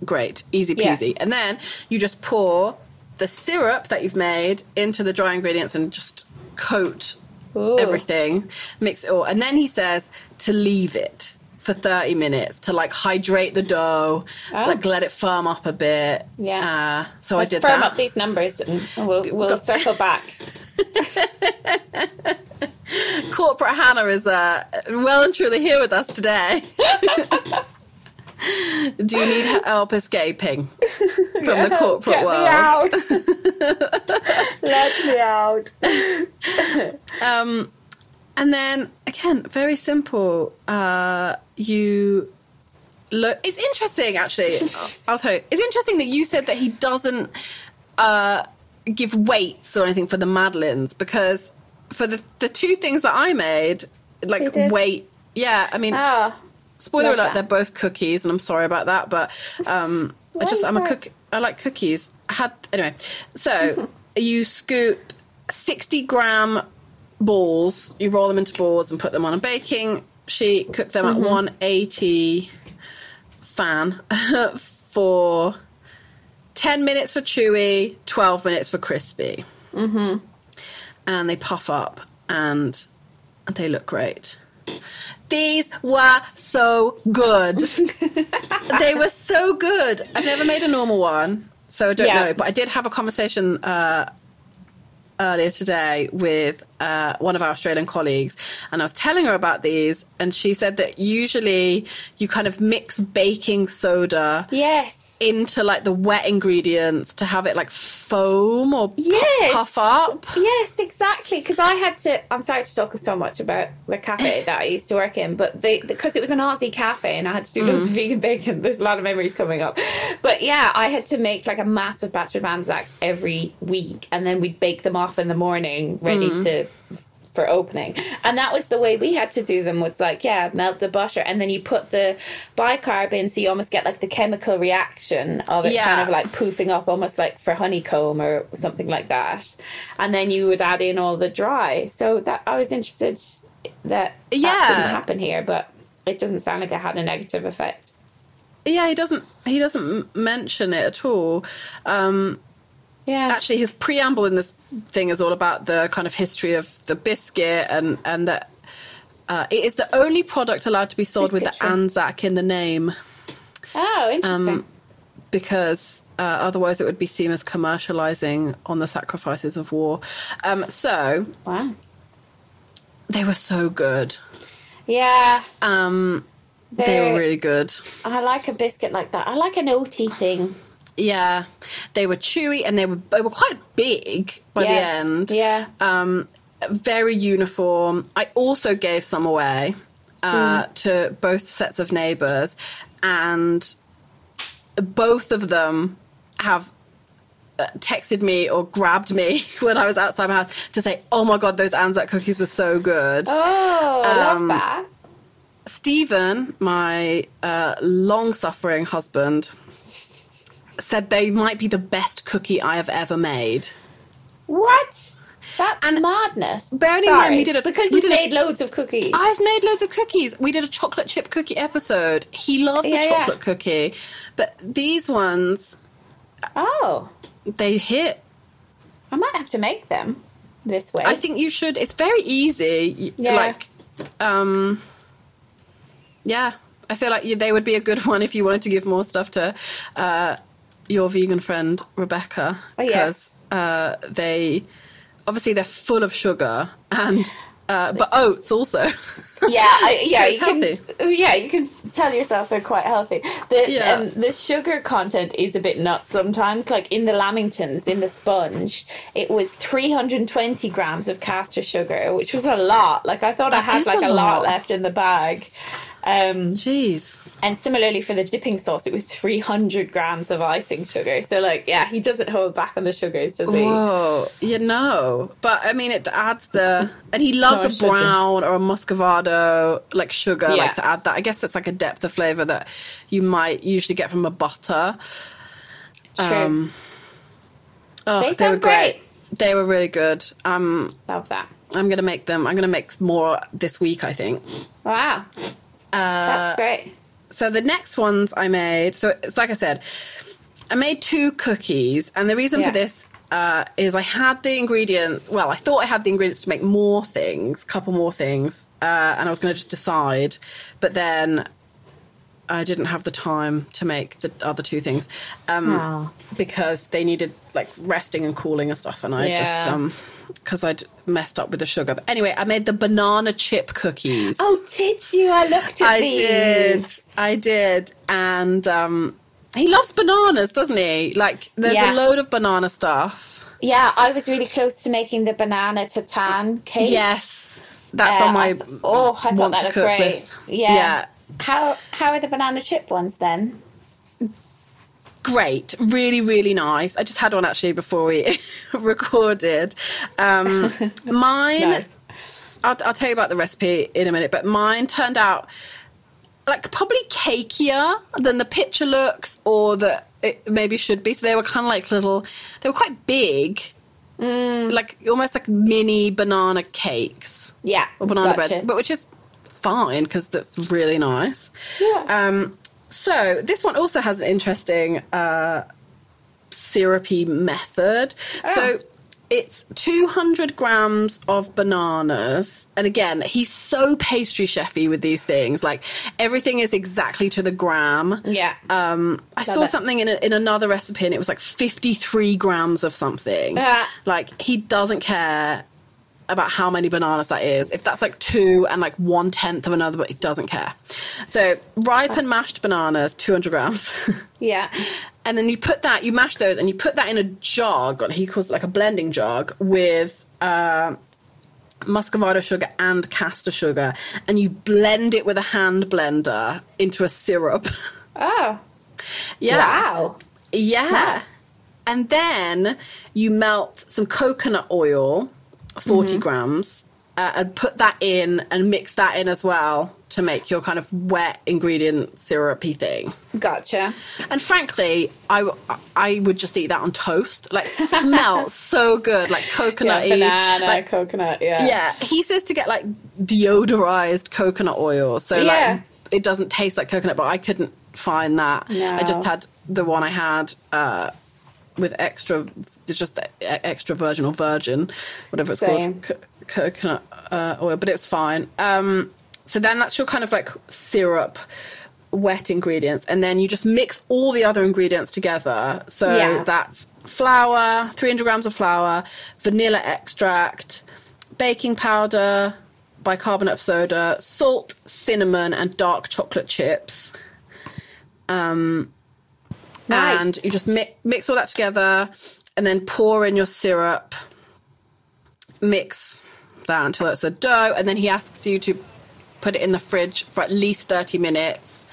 Great, easy Yeah. peasy. And then you just pour the syrup that you've made into the dry ingredients and just coat Ooh. everything, mix it all. And then he says to leave it for 30 minutes to like hydrate the dough, like let it firm up a bit. Oh. Yeah. Uh, so Let's I did firm that. up these numbers and we'll, we'll Go- circle back. corporate Hannah is uh, well and truly here with us today. Do you need help escaping from the corporate Get world? me out. Let me out. Um, and then again, very simple. Uh, you look. It's interesting, actually. I'll- tell you. It's interesting that you said that he doesn't uh, give weights or anything for the madeleines because for the the two things that I made, like weight. Yeah, I mean, Oh, spoiler alert, that. they're both cookies, and I'm sorry about that, but um, I just I'm a cook. I like cookies. I had anyway. So you scoop sixty gram balls. You roll them into balls and put them on a baking sheet. Cook them Mm-hmm. at 180 fan for 10 minutes for chewy, 12 minutes for crispy. Mm-hmm. And they puff up and they look great. These were so good. they were so good. I've never made a normal one, so I don't Yeah. know. But I did have a conversation uh, earlier today with uh, one of our Australian colleagues, and I was telling her about these, and she said that usually you kind of mix baking soda yes. Into like the wet ingredients to have it like foam or Yes. puff up. Yes, exactly. Because I had to. I'm sorry to talk so much about the cafe that I used to work in, but because it was an Aussie cafe and I had to do loads of mm. vegan bacon. There's a lot of memories coming up. But yeah, I had to make like a massive batch of Anzacs every week, and then we'd bake them off in the morning, ready mm. to for opening. And that was the way we had to do them was like, yeah, melt the butter and then you put the bicarb in so you almost get like the chemical reaction of it Yeah. kind of like poofing up almost like for honeycomb or something like that. And then you would add in all the dry. So that I was interested that that Yeah. didn't happen here, but it doesn't sound like it had a negative effect. Yeah, he doesn't. He doesn't mention it at all. Um, Yeah. actually, his preamble in this thing is all about the kind of history of the biscuit and and that uh, it is the only product allowed to be sold with the tree. Anzac in the name oh, interesting. um, because uh, otherwise it would be seen as commercializing on the sacrifices of war. Um, so wow. they were so good. Yeah. Um, they were really good. I like a biscuit like that. I like an oaty thing. Yeah, they were chewy and they were they were quite big by the end. Yeah. Um, very uniform. I also gave some away uh, to both sets of neighbours, and both of them have uh, texted me or grabbed me when I was outside my house to say, "Oh my god, those Anzac cookies were so good." Oh, I Um, love that. Stephen, my uh, long-suffering husband, said they might be the best cookie I have ever made. What? That's And madness. bearing in mind we did a- because you did a- made loads of cookies. I've made loads of cookies. We did a chocolate chip cookie episode. He loves Yeah, a yeah. chocolate cookie, but these ones oh, they hit. I might have to make them this way. I think you should. It's very easy. Yeah. Like, um, yeah, I feel like they would be a good one if you wanted to give more stuff to uh, your vegan friend Rebecca Oh, yeah. because uh, they obviously they're full of sugar and uh, but oats also. yeah, I, yeah, it's you can, yeah, you can tell yourself they're quite healthy. The Yeah. um, the sugar content is a bit nuts sometimes. Like in the Lamingtons, in the sponge, it was 320 grams of caster sugar, which was a lot. Like I thought I had like a a lot lot. left in the bag. Um, Jeez. And similarly for the dipping sauce, it was 300 grams of icing sugar. So, like, yeah, he doesn't hold back on the sugars, does he? Whoa, you know, but I mean, it adds the, and he loves a brown or a muscovado like sugar, Yeah. like to add that. I guess that's like a depth of flavor that you might usually get from a butter. True. Um, Oh, They they, were great. great. They were really good. Um, Love that. I'm gonna make them. I'm gonna make more this week. I think. Wow. Uh, That's great. So the next ones I made. So it's like I said, I made two cookies, and the reason Yeah. for this uh, is I had the ingredients. Well, I thought I had the ingredients to make more things, a couple more things, uh, and I was going to just decide, but then I didn't have the time to make the other two things um, Oh. because they needed like resting and cooling and stuff, and I just Yeah. um because I'd messed up with the sugar. But anyway, I made the banana chip cookies. Oh, did you? I looked at you. I these. did. I did. And um, he loves bananas, doesn't he? Like, there's Yeah. a load of banana stuff. Yeah, I was really close to making the banana tatin cake. Yes. That's Uh, on my th- oh, I want that to cook great. list. Yeah. Yeah. How how are the banana chip ones then? Great. Really, really nice. I just had one actually before we recorded. Um, mine, Nice. I'll, I'll tell you about the recipe in a minute, but mine turned out like probably cakier than the picture looks or that it maybe should be. So they were kind of like little, they were quite big, Mm. like almost like mini banana cakes Yeah. or banana gotcha. breads, but which is fine because that's really nice. Yeah. Um, so this one also has an interesting uh, syrupy method. So it's 200 grams of bananas. And again, he's so pastry chefy with these things. Like everything is exactly to the gram. Yeah. Um, I saw it. something in, a, in another recipe and it was like 53 grams of something. Ah. Like he doesn't care about how many bananas that is. If that's like two and like one tenth of another, but he doesn't care. So ripe and mashed bananas, 200 grams. yeah. and then you put that, you mash those and you put that in a jug, or he calls it like a blending jug with uh, muscovado sugar and castor sugar. And you blend it with a hand blender into a syrup. Oh. yeah. Wow. Yeah. And then you melt some coconut oil, 40 Mm-hmm. grams, uh, and put that in and mix that in as well to make your kind of wet ingredient syrupy thing. Gotcha. And frankly, I, I would just eat that on toast. Like, smells so good, like coconut Yeah, banana, like, coconut. Yeah. yeah, he says to get like deodorized coconut oil, so Yeah. like it doesn't taste like coconut. But I couldn't find that. I just had the one I had uh, with extra, just extra virgin or virgin, whatever it's Same. called, co- coconut uh, oil. But it's fine. Um, so then that's your kind of like syrup. Wet ingredients, and then you just mix all the other ingredients together. So Yeah. that's flour, 300 grams of flour, vanilla extract, baking powder, bicarbonate of soda, salt, cinnamon, and dark chocolate chips. Um, Nice. And you just mi- mix all that together and then pour in your syrup. Mix that until it's a dough. And then he asks you to put it in the fridge for at least 30 minutes.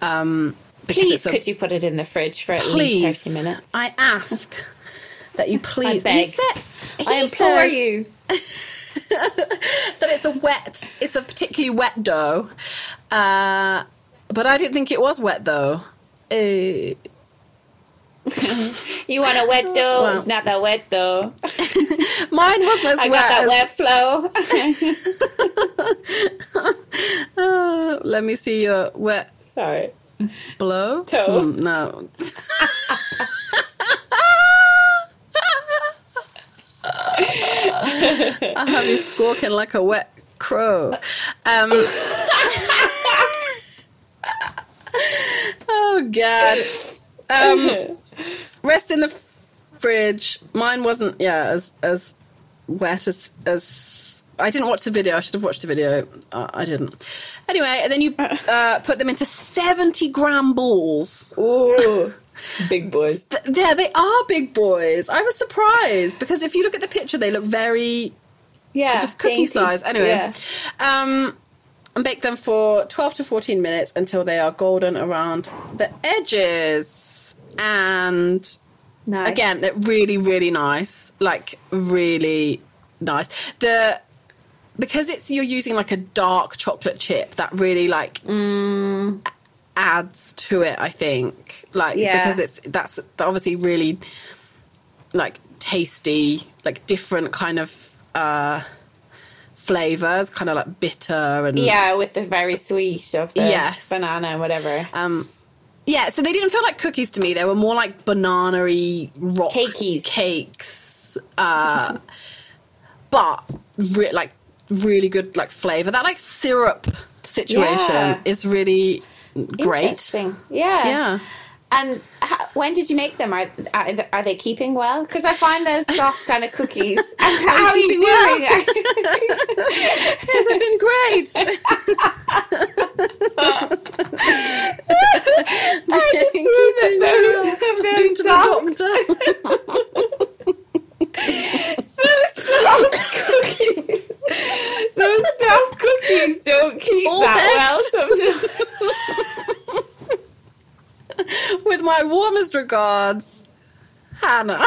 Um, because Please, a, could you put it in the fridge for at please, least 30 minutes? I ask that you please. I beg. He said, I implore says you. that it's a wet, it's a particularly wet dough. Uh, but I didn't think it was wet though. Uh, You want a wet dough? Well. It's not that wet though. mine wasn't as I wet got that wet flow. Uh, let me see your wet Sorry. blow. Toe. Mm, no. I have you squawking like a wet crow. Um, oh God. Um, rest in the fridge. Mine wasn't, yeah, as as wet as as. I didn't watch the video. I should have watched the video. Uh, I didn't. Anyway, and then you uh, put them into seventy gram balls. Ooh. Big boys. Yeah, they are big boys. I was surprised because if you look at the picture, they look very Yeah. just cookie dainty. size. Anyway, Yeah. um, and bake them for 12 to 14 minutes until they are golden around the edges. And Nice. again, they're really, really nice. Like, really nice. The because it's you're using like a dark chocolate chip that really like adds to it. I think like Yeah. because it's that's obviously really like tasty, like different kind of uh, flavors, kind of like bitter and Yeah, with the very sweet of the Yes. banana and whatever. um, yeah. So they didn't feel like cookies to me. They were more like banana-y rock Cakeys. cakes, uh, but re- like really good like flavor. That like syrup situation Yeah. is really great. Interesting. Yeah. Yeah. And when did you make them? Are are, are they keeping well? Because I find those soft kind of cookies. how are you doing? Yes, I've been great. I just see that those, those Been to those soft cookies. Those soft cookies don't keep All that best. well sometimes. with my warmest regards, Hannah.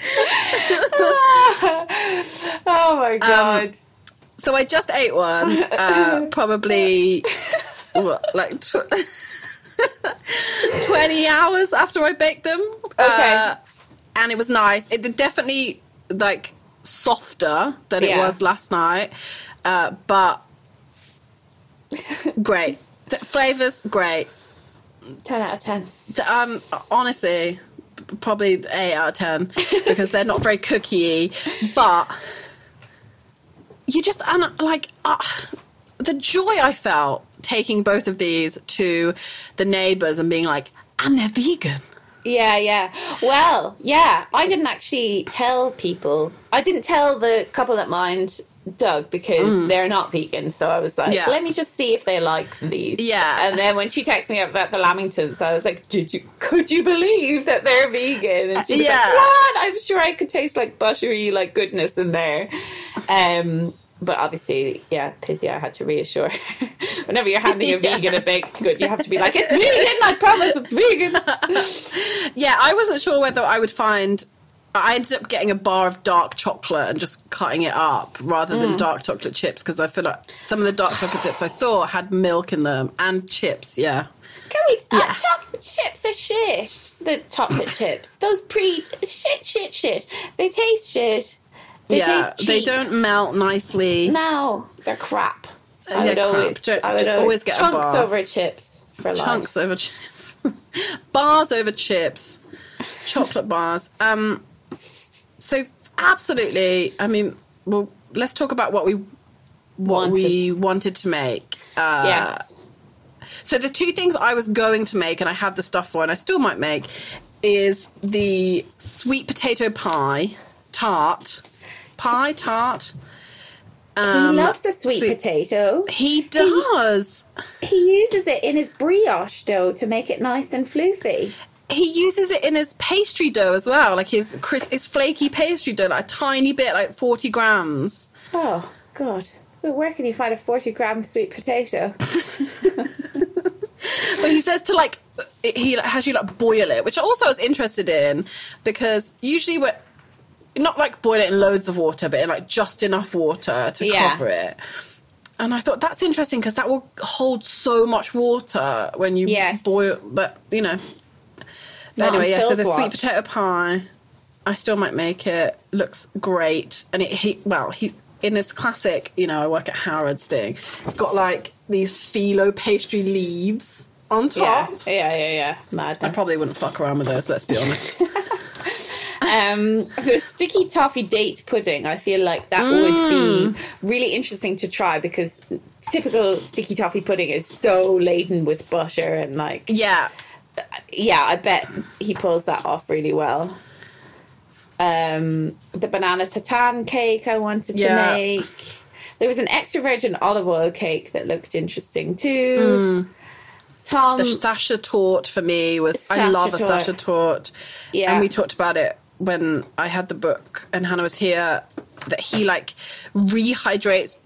oh my god. so I just ate one, uh, probably what, like tw- twenty hours after I baked them. Okay. Uh, and it was nice. It definitely like softer than it was last night, uh, but great. Flavors great. 10 out of 10. T- Um, honestly, probably eight out of ten because they're not very cookie but you just and like uh, the joy I felt taking both of these to the neighbors and being like, and they're vegan. Yeah, yeah. Well, yeah, I didn't actually tell people. I didn't tell the couple that mind Doug because they're not vegan. So I was like, Mm. Yeah. let me just see if they like these. Yeah. And then when she texted me about the Lamingtons, I was like, did you? Could you believe that they're vegan? And she was Yeah. like, what? I'm sure I could taste like buttery, like goodness in there. Um. But obviously, yeah, Pizzi, I had to reassure. Whenever you're handing a vegan a baked good, you have to be like, it's vegan, I promise it's vegan. Yeah, I wasn't sure whether I would find. I ended up getting a bar of dark chocolate and just cutting it up rather than dark chocolate chips because I feel like some of the dark chocolate chips I saw had milk in them and chips. Yeah. Can we? Yeah. chocolate chips are shit. The chocolate chips, those pre shit, shit, shit. They taste shit. They yeah, taste they don't melt nicely. No, they're crap. I They're would crap. always, Don't- I would always, always get a chunks bar. over chips for Chunks over chips, bars over chips, chocolate bars. Um, so absolutely. I mean, well, let's talk about what we what Wanted. we wanted to make. Uh, Yes. So the two things I was going to make, and I had the stuff for, and I still might make, is the sweet potato pie tart, pie tart. he Um, loves a sweet, sweet- potato. He does. He uses it in his brioche dough to make it nice and floofy. He uses it in his pastry dough as well, like his cris- his flaky pastry dough, like a tiny bit, like forty grams. Oh God, Well, where can you find a forty gram sweet potato? But he says to like he has you like boil it, which also I was interested in because usually we're not like boil it in loads of water, but in like just enough water to Yeah. cover it. And I thought that's interesting because that will hold so much water when you Yes. boil. But you know, but anyway, yeah. So the sweet potato pie, I still might make it. Looks great, and it he well he in his classic, you know, I work at Harrods thing. It's got like these phyllo pastry leaves on top. yeah, yeah, yeah. Madness. I probably wouldn't fuck around with those. Let's be honest. um, the sticky toffee date pudding, I feel like that would Mm. be really interesting to try because typical sticky toffee pudding is so laden with butter and like, yeah, yeah, I bet he pulls that off really well. Um, the banana tatin cake I wanted Yeah. to make. There was an extra virgin olive oil cake that looked interesting too. Tom, the Sacher torte for me was I Sasha love a tort. Sacher torte. Yeah. And we talked about it when I had the book and Hannah was here that he like rehydrates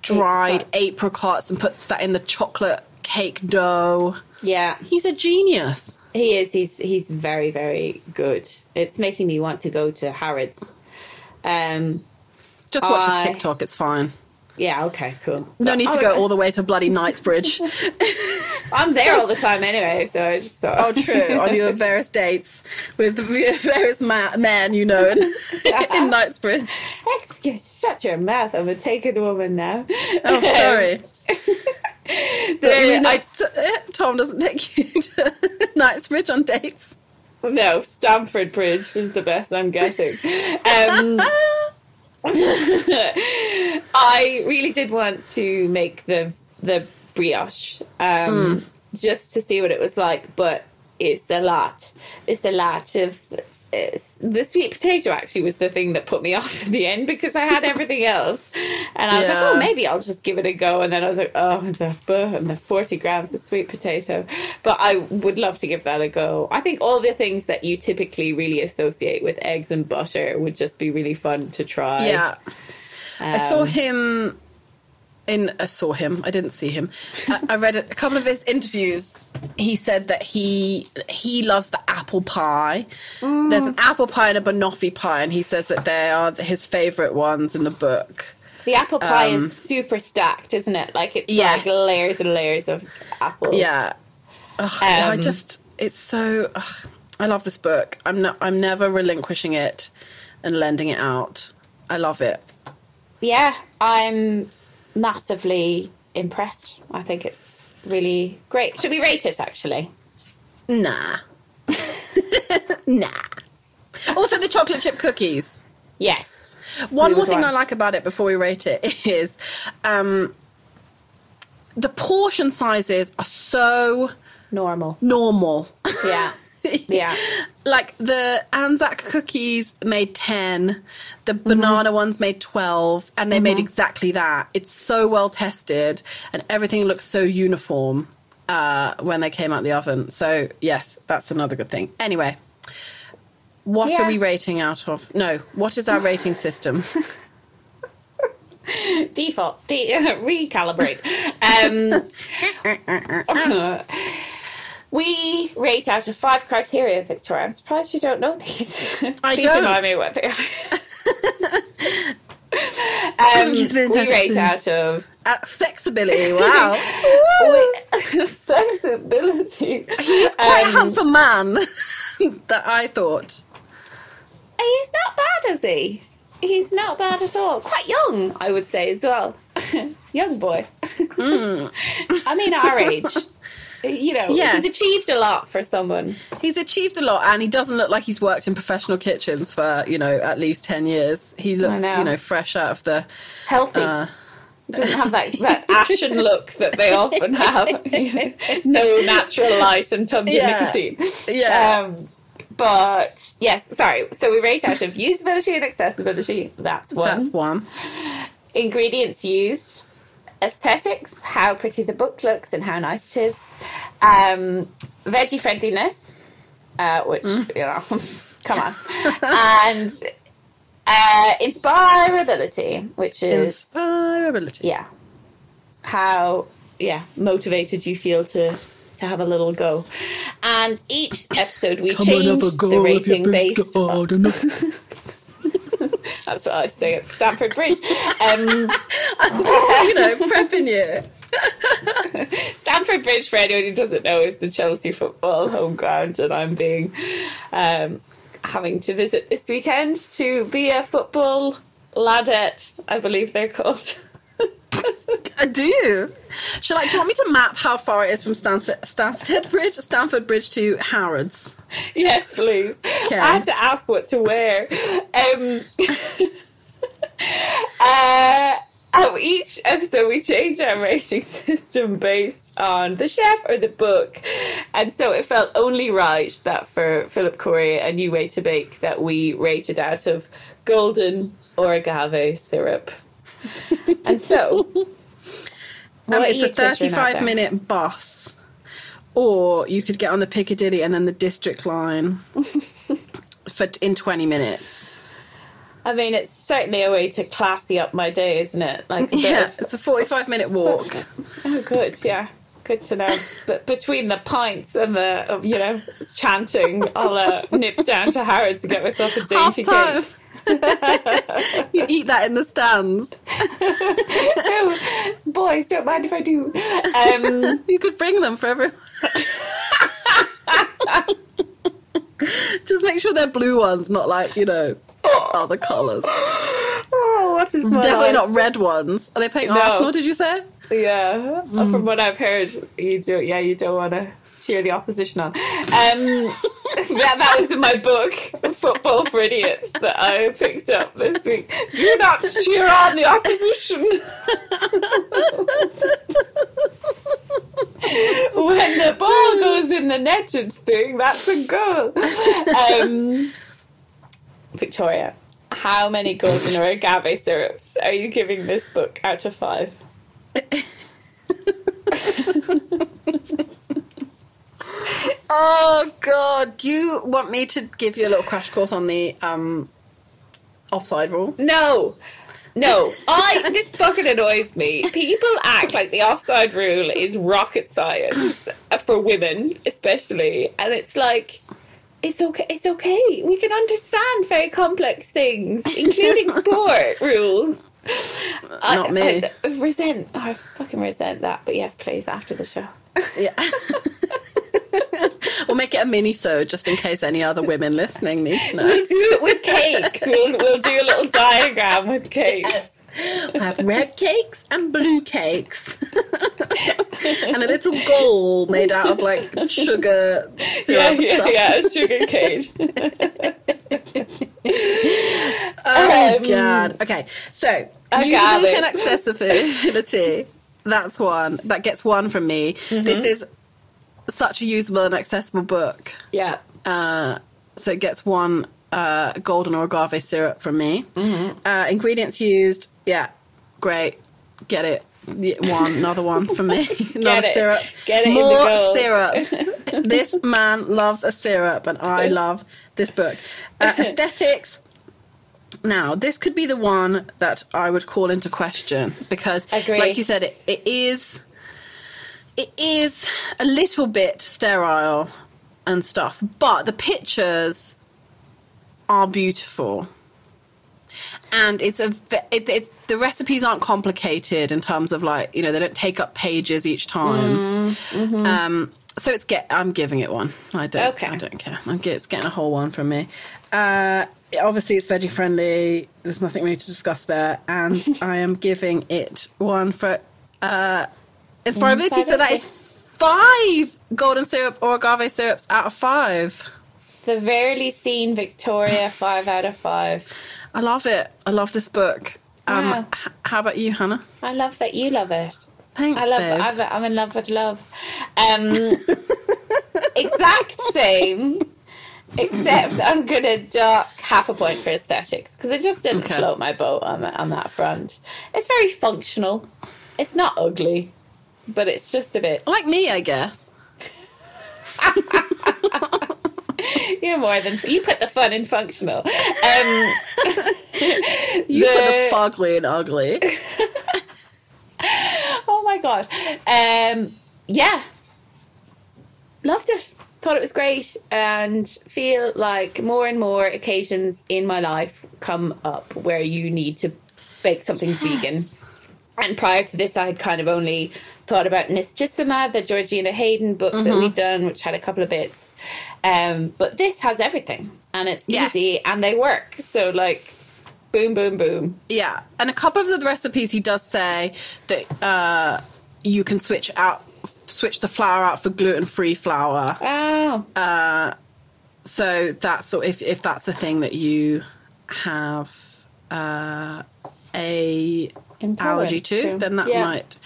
dried apricots and puts that in the chocolate cake dough. Yeah, He's a genius. He is. He's he's very very good. It's making me want to go to Harrods. Um. Just watch I- his TikTok, it's fine. Yeah. Okay. Cool. No need to go all the way to bloody Knightsbridge. I'm there all the time anyway, so I just thought. Oh, true. On your various dates with various ma- men you know in, in Knightsbridge. Excuse, shut your mouth. I'm a taken woman now. Oh, sorry. The- You know, I- t- eh, Tom doesn't take you to Knightsbridge on dates. no, Stamford Bridge is the best, I'm guessing. Um, I really did want to make the the brioche um, just to see what it was like, but it's a lot. It's a lot of. The sweet potato actually was the thing that put me off in the end because I had everything else, and I was like, Yeah. "Oh, maybe I'll just give it a go." And then I was like, "Oh, it's a buh, and the forty grams of sweet potato," but I would love to give that a go. I think all the things that you typically really associate with eggs and butter would just be really fun to try. Yeah. I saw Um, him in I saw him. I didn't see him. I, I read a couple of his interviews. He said that he he loves the apple pie. There's an apple pie and a banoffee pie, and he says that they are his favorite ones in the book. The apple pie Um, is super stacked, isn't it? Like it's Yes. like layers and layers of apples. Yeah. I Um, just it's so ugh, I love this book. I'm not I'm never relinquishing it and lending it out. I love it. Yeah, I'm massively impressed. I think it's really great. Should we rate it actually? Nah. nah. Also the chocolate chip cookies. Yes. One We more thing I like about it before we rate it is um, the portion sizes are so Normal. normal. Yeah. Yeah. like the Anzac cookies made 10, the Mm-hmm. banana ones made 12, and they made exactly that. It's so well tested, and everything looks so uniform uh, when they came out the oven. So, yes, that's another good thing. Anyway, what Yeah. are we rating out of? No, what is our rating system? Default. De- recalibrate. Um, we rate out of five criteria, Victoria. I'm surprised you don't know these. I Please don't. remind me what they are. um, we rate out of Accessibility, wow. sensibility. He's quite a Um, handsome man that I thought. He's not bad, is he? He's not bad at all. Quite young, I would say as well. young boy. I mean, our age. You know, Yes. he's achieved a lot for someone. He's achieved a lot, and he doesn't look like he's worked in professional kitchens for you know at least ten years. He looks know. you know fresh out of the. Healthy. Uh, Doesn't have that, that ashen look that they often have. You know, no natural light and tons Yeah. of nicotine. Yeah. Um, but yes, sorry. So we rate out of usability and accessibility. That's one. That's one. ingredients used, aesthetics, how pretty the book looks and how nice it is, um, veggie friendliness, uh, which Mm. you know, come on, and uh, inspirability, which is Inspirability. yeah, how yeah motivated you feel to. To have a little go, and each episode we Come change the rating based. on- That's what I say at Stamford Bridge. Um, you know, prepping you. Stamford Bridge, for anyone who doesn't know, is the Chelsea football home ground, and I'm being um, having to visit this weekend to be a football ladette, I believe they're called. I you? Shall I? Do you want me to map how far it is from Stansted, Stansted Bridge, Stamford Bridge to Harrods? yes, please. Okay. I had to ask what to wear. Um, uh, oh, each episode we change our rating system based on the chef or the book, and so it felt only right that for Philip Khoury, a new way to bake, that we rated out of golden or agave syrup. and so, Um, it's a you twittering out 35 there? minute bus. Or you could get on the Piccadilly and then the District line for in 20 minutes. I mean, it's certainly a way to classy up my day, isn't it? Like Yeah, of it's a 45 minute walk. Oh, good. Yeah, good to know. But between the pints and the, you know, chanting, I'll uh, nip down to Harrods to get myself a dainty cake. you eat that in the stands. oh, boys, don't mind if I do. Um, You could bring them for everyone. Just make sure they're blue ones, not like, you know, other colours. oh, what is Definitely life? not red ones. Are they playing No. Arsenal, did you say? Yeah, Mm. from what I've heard, you do. Yeah, you don't want to cheer the opposition on. Um, yeah, that was in my book, Football for Idiots, that I picked up this week. Do not cheer on the opposition. when the ball goes in the net, it's thing. That's a goal. Um, Victoria, how many golden or agave syrups are you giving this book out of five? Oh god, do you want me to give you a little crash course on the um offside rule? No. No, I this fucking annoys me. People act like the offside rule is rocket science for women, especially, and it's like it's okay. It's okay. We can understand very complex things, including sport rules. I- Not me. I, resent. I fucking resent that. But yes, please after the show. Yeah. we'll make it a mini so just in case any other women listening need to know. We'll do it with cakes. We'll, we'll do a little diagram with cakes. We'll have red cakes and blue cakes. and a little goal made out of like sugar Yeah, syrup yeah, stuff. yeah. Sugar cage. Oh Um, god. Okay, so usability and accessibility. That's one. That gets one from me. Mm-hmm. This is such a usable and accessible book. Yeah. Uh, so it gets one uh, golden or agave syrup from me. Mm-hmm. Uh, ingredients used, yeah, great. Get it. One, another one from me. another it. syrup. Get it in the More syrups. this man loves a syrup, and I love this book. Uh, aesthetics. Now, this could be the one that I would call into question because, like you said, it, it is it is a little bit sterile and stuff, but the pictures are beautiful. And it's a it, it, the recipes aren't complicated in terms of like you know they don't take up pages each time. Um, so it's get I'm giving it one. I don't Okay. I don't care. I'm get, it's getting a whole one from me. Uh, obviously it's veggie friendly. There's nothing really to discuss there, and I am giving it one for uh, inspirability. So that is five golden syrup or agave syrups out of five. The Verily Seen Victoria, five out of five. I love it. I love this book. Um, Wow. h- how about you, Hannah? I love that you love it. Thanks, I love. babe. I'm, I'm in love with love. Um, exact same, except I'm gonna dock half a point for aesthetics because it just didn't Okay. float my boat on on that front. It's very functional. It's not ugly, but it's just a bit. like me, I guess. You're more than you put the fun in functional. Um, You put the The- fugly and ugly. oh my god. Um, yeah, loved it. Thought it was great, and feel like more and more occasions in my life come up where you need to bake something vegan. And prior to this, I had kind of only thought about Nistisima, the Georgina Hayden book that we've done, which had a couple of bits. Um, but this has everything, and it's Yes. easy, and they work. So like, boom, boom, boom. Yeah, and a couple of the recipes he does say that uh, you can switch out, switch the flour out for gluten-free flour. Oh, So that's so if if that's a thing that you have uh, a Intolerance allergy to, to. then that Yeah. might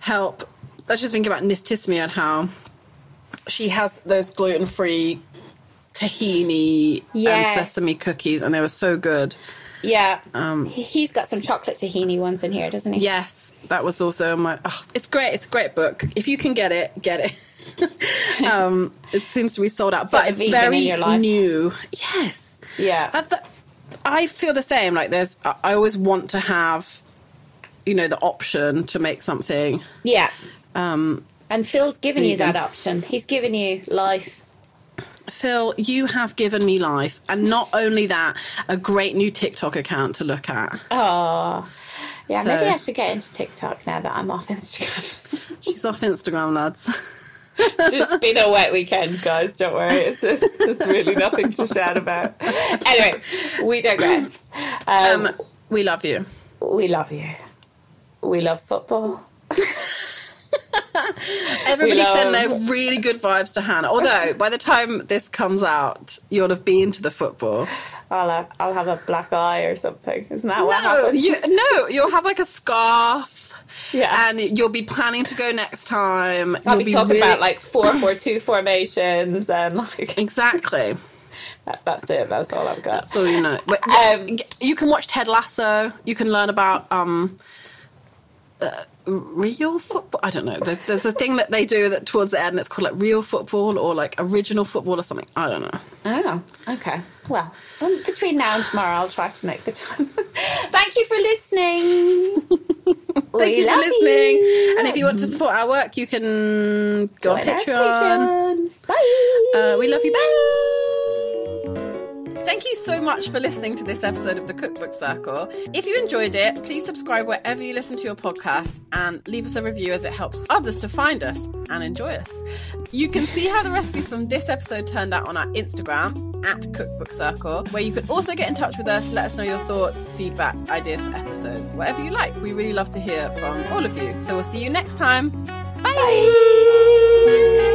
help. I was just thinking about Nistisima and how she has those gluten-free tahini Yes. and sesame cookies, and they were so good. yeah. Um, He- He's got some chocolate tahini ones in here, doesn't he? Yes, that was also my. Oh, it's great. It's a great book. If you can get it, get it. um, it seems to be sold out, but it's very in your life. new. Yes. Yeah. I feel the same. Like there's, I always want to have, you know, the option to make something. Yeah. Um, And Phil's given you that option. He's given you life. Phil, you have given me life, and not only that, a great new TikTok account to look at. Oh, yeah. So- Maybe I should get into TikTok now that I'm off Instagram. She's off Instagram, lads. it's been a wet weekend, guys. Don't worry. It's, it's really nothing to shout about. Anyway, we digress. Um, Um, we love you. we love you. We love football. Everybody We send their really good vibes to Hannah. Although by the time this comes out, you'll have been to the football. I'll have, I'll have a black eye or something. Isn't that what No, happens? you, no, you'll have like a scarf. Yeah. And you'll be planning to go next time. I'll You'll be talking really- about like four four two formations and like Exactly. that, that's it. That's all I've got. So you know, but, Um, you can watch Ted Lasso. You can learn about um, uh, real football. I don't know. There, there's a thing that they do that towards the end. It's called like real football or like original football or something. I don't know. Oh, okay. Well, um, between now and tomorrow, I'll try to make the time. Thank you for listening. Thank you for listening. you. And if you want to support our work, you can go on Join our Patreon. Patreon. Bye. Uh, we love you. Bye. Thank you so much for listening to this episode of the Cookbook Circle. If you enjoyed it, please subscribe wherever you listen to your podcast and leave us a review as it helps others to find us and enjoy us. You can see how the recipes from this episode turned out on our Instagram at Cookbook Circle, where you can also get in touch with us, let us know your thoughts, feedback, ideas for episodes, whatever you like. We really love to hear from all of you. So we'll see you next time. Bye.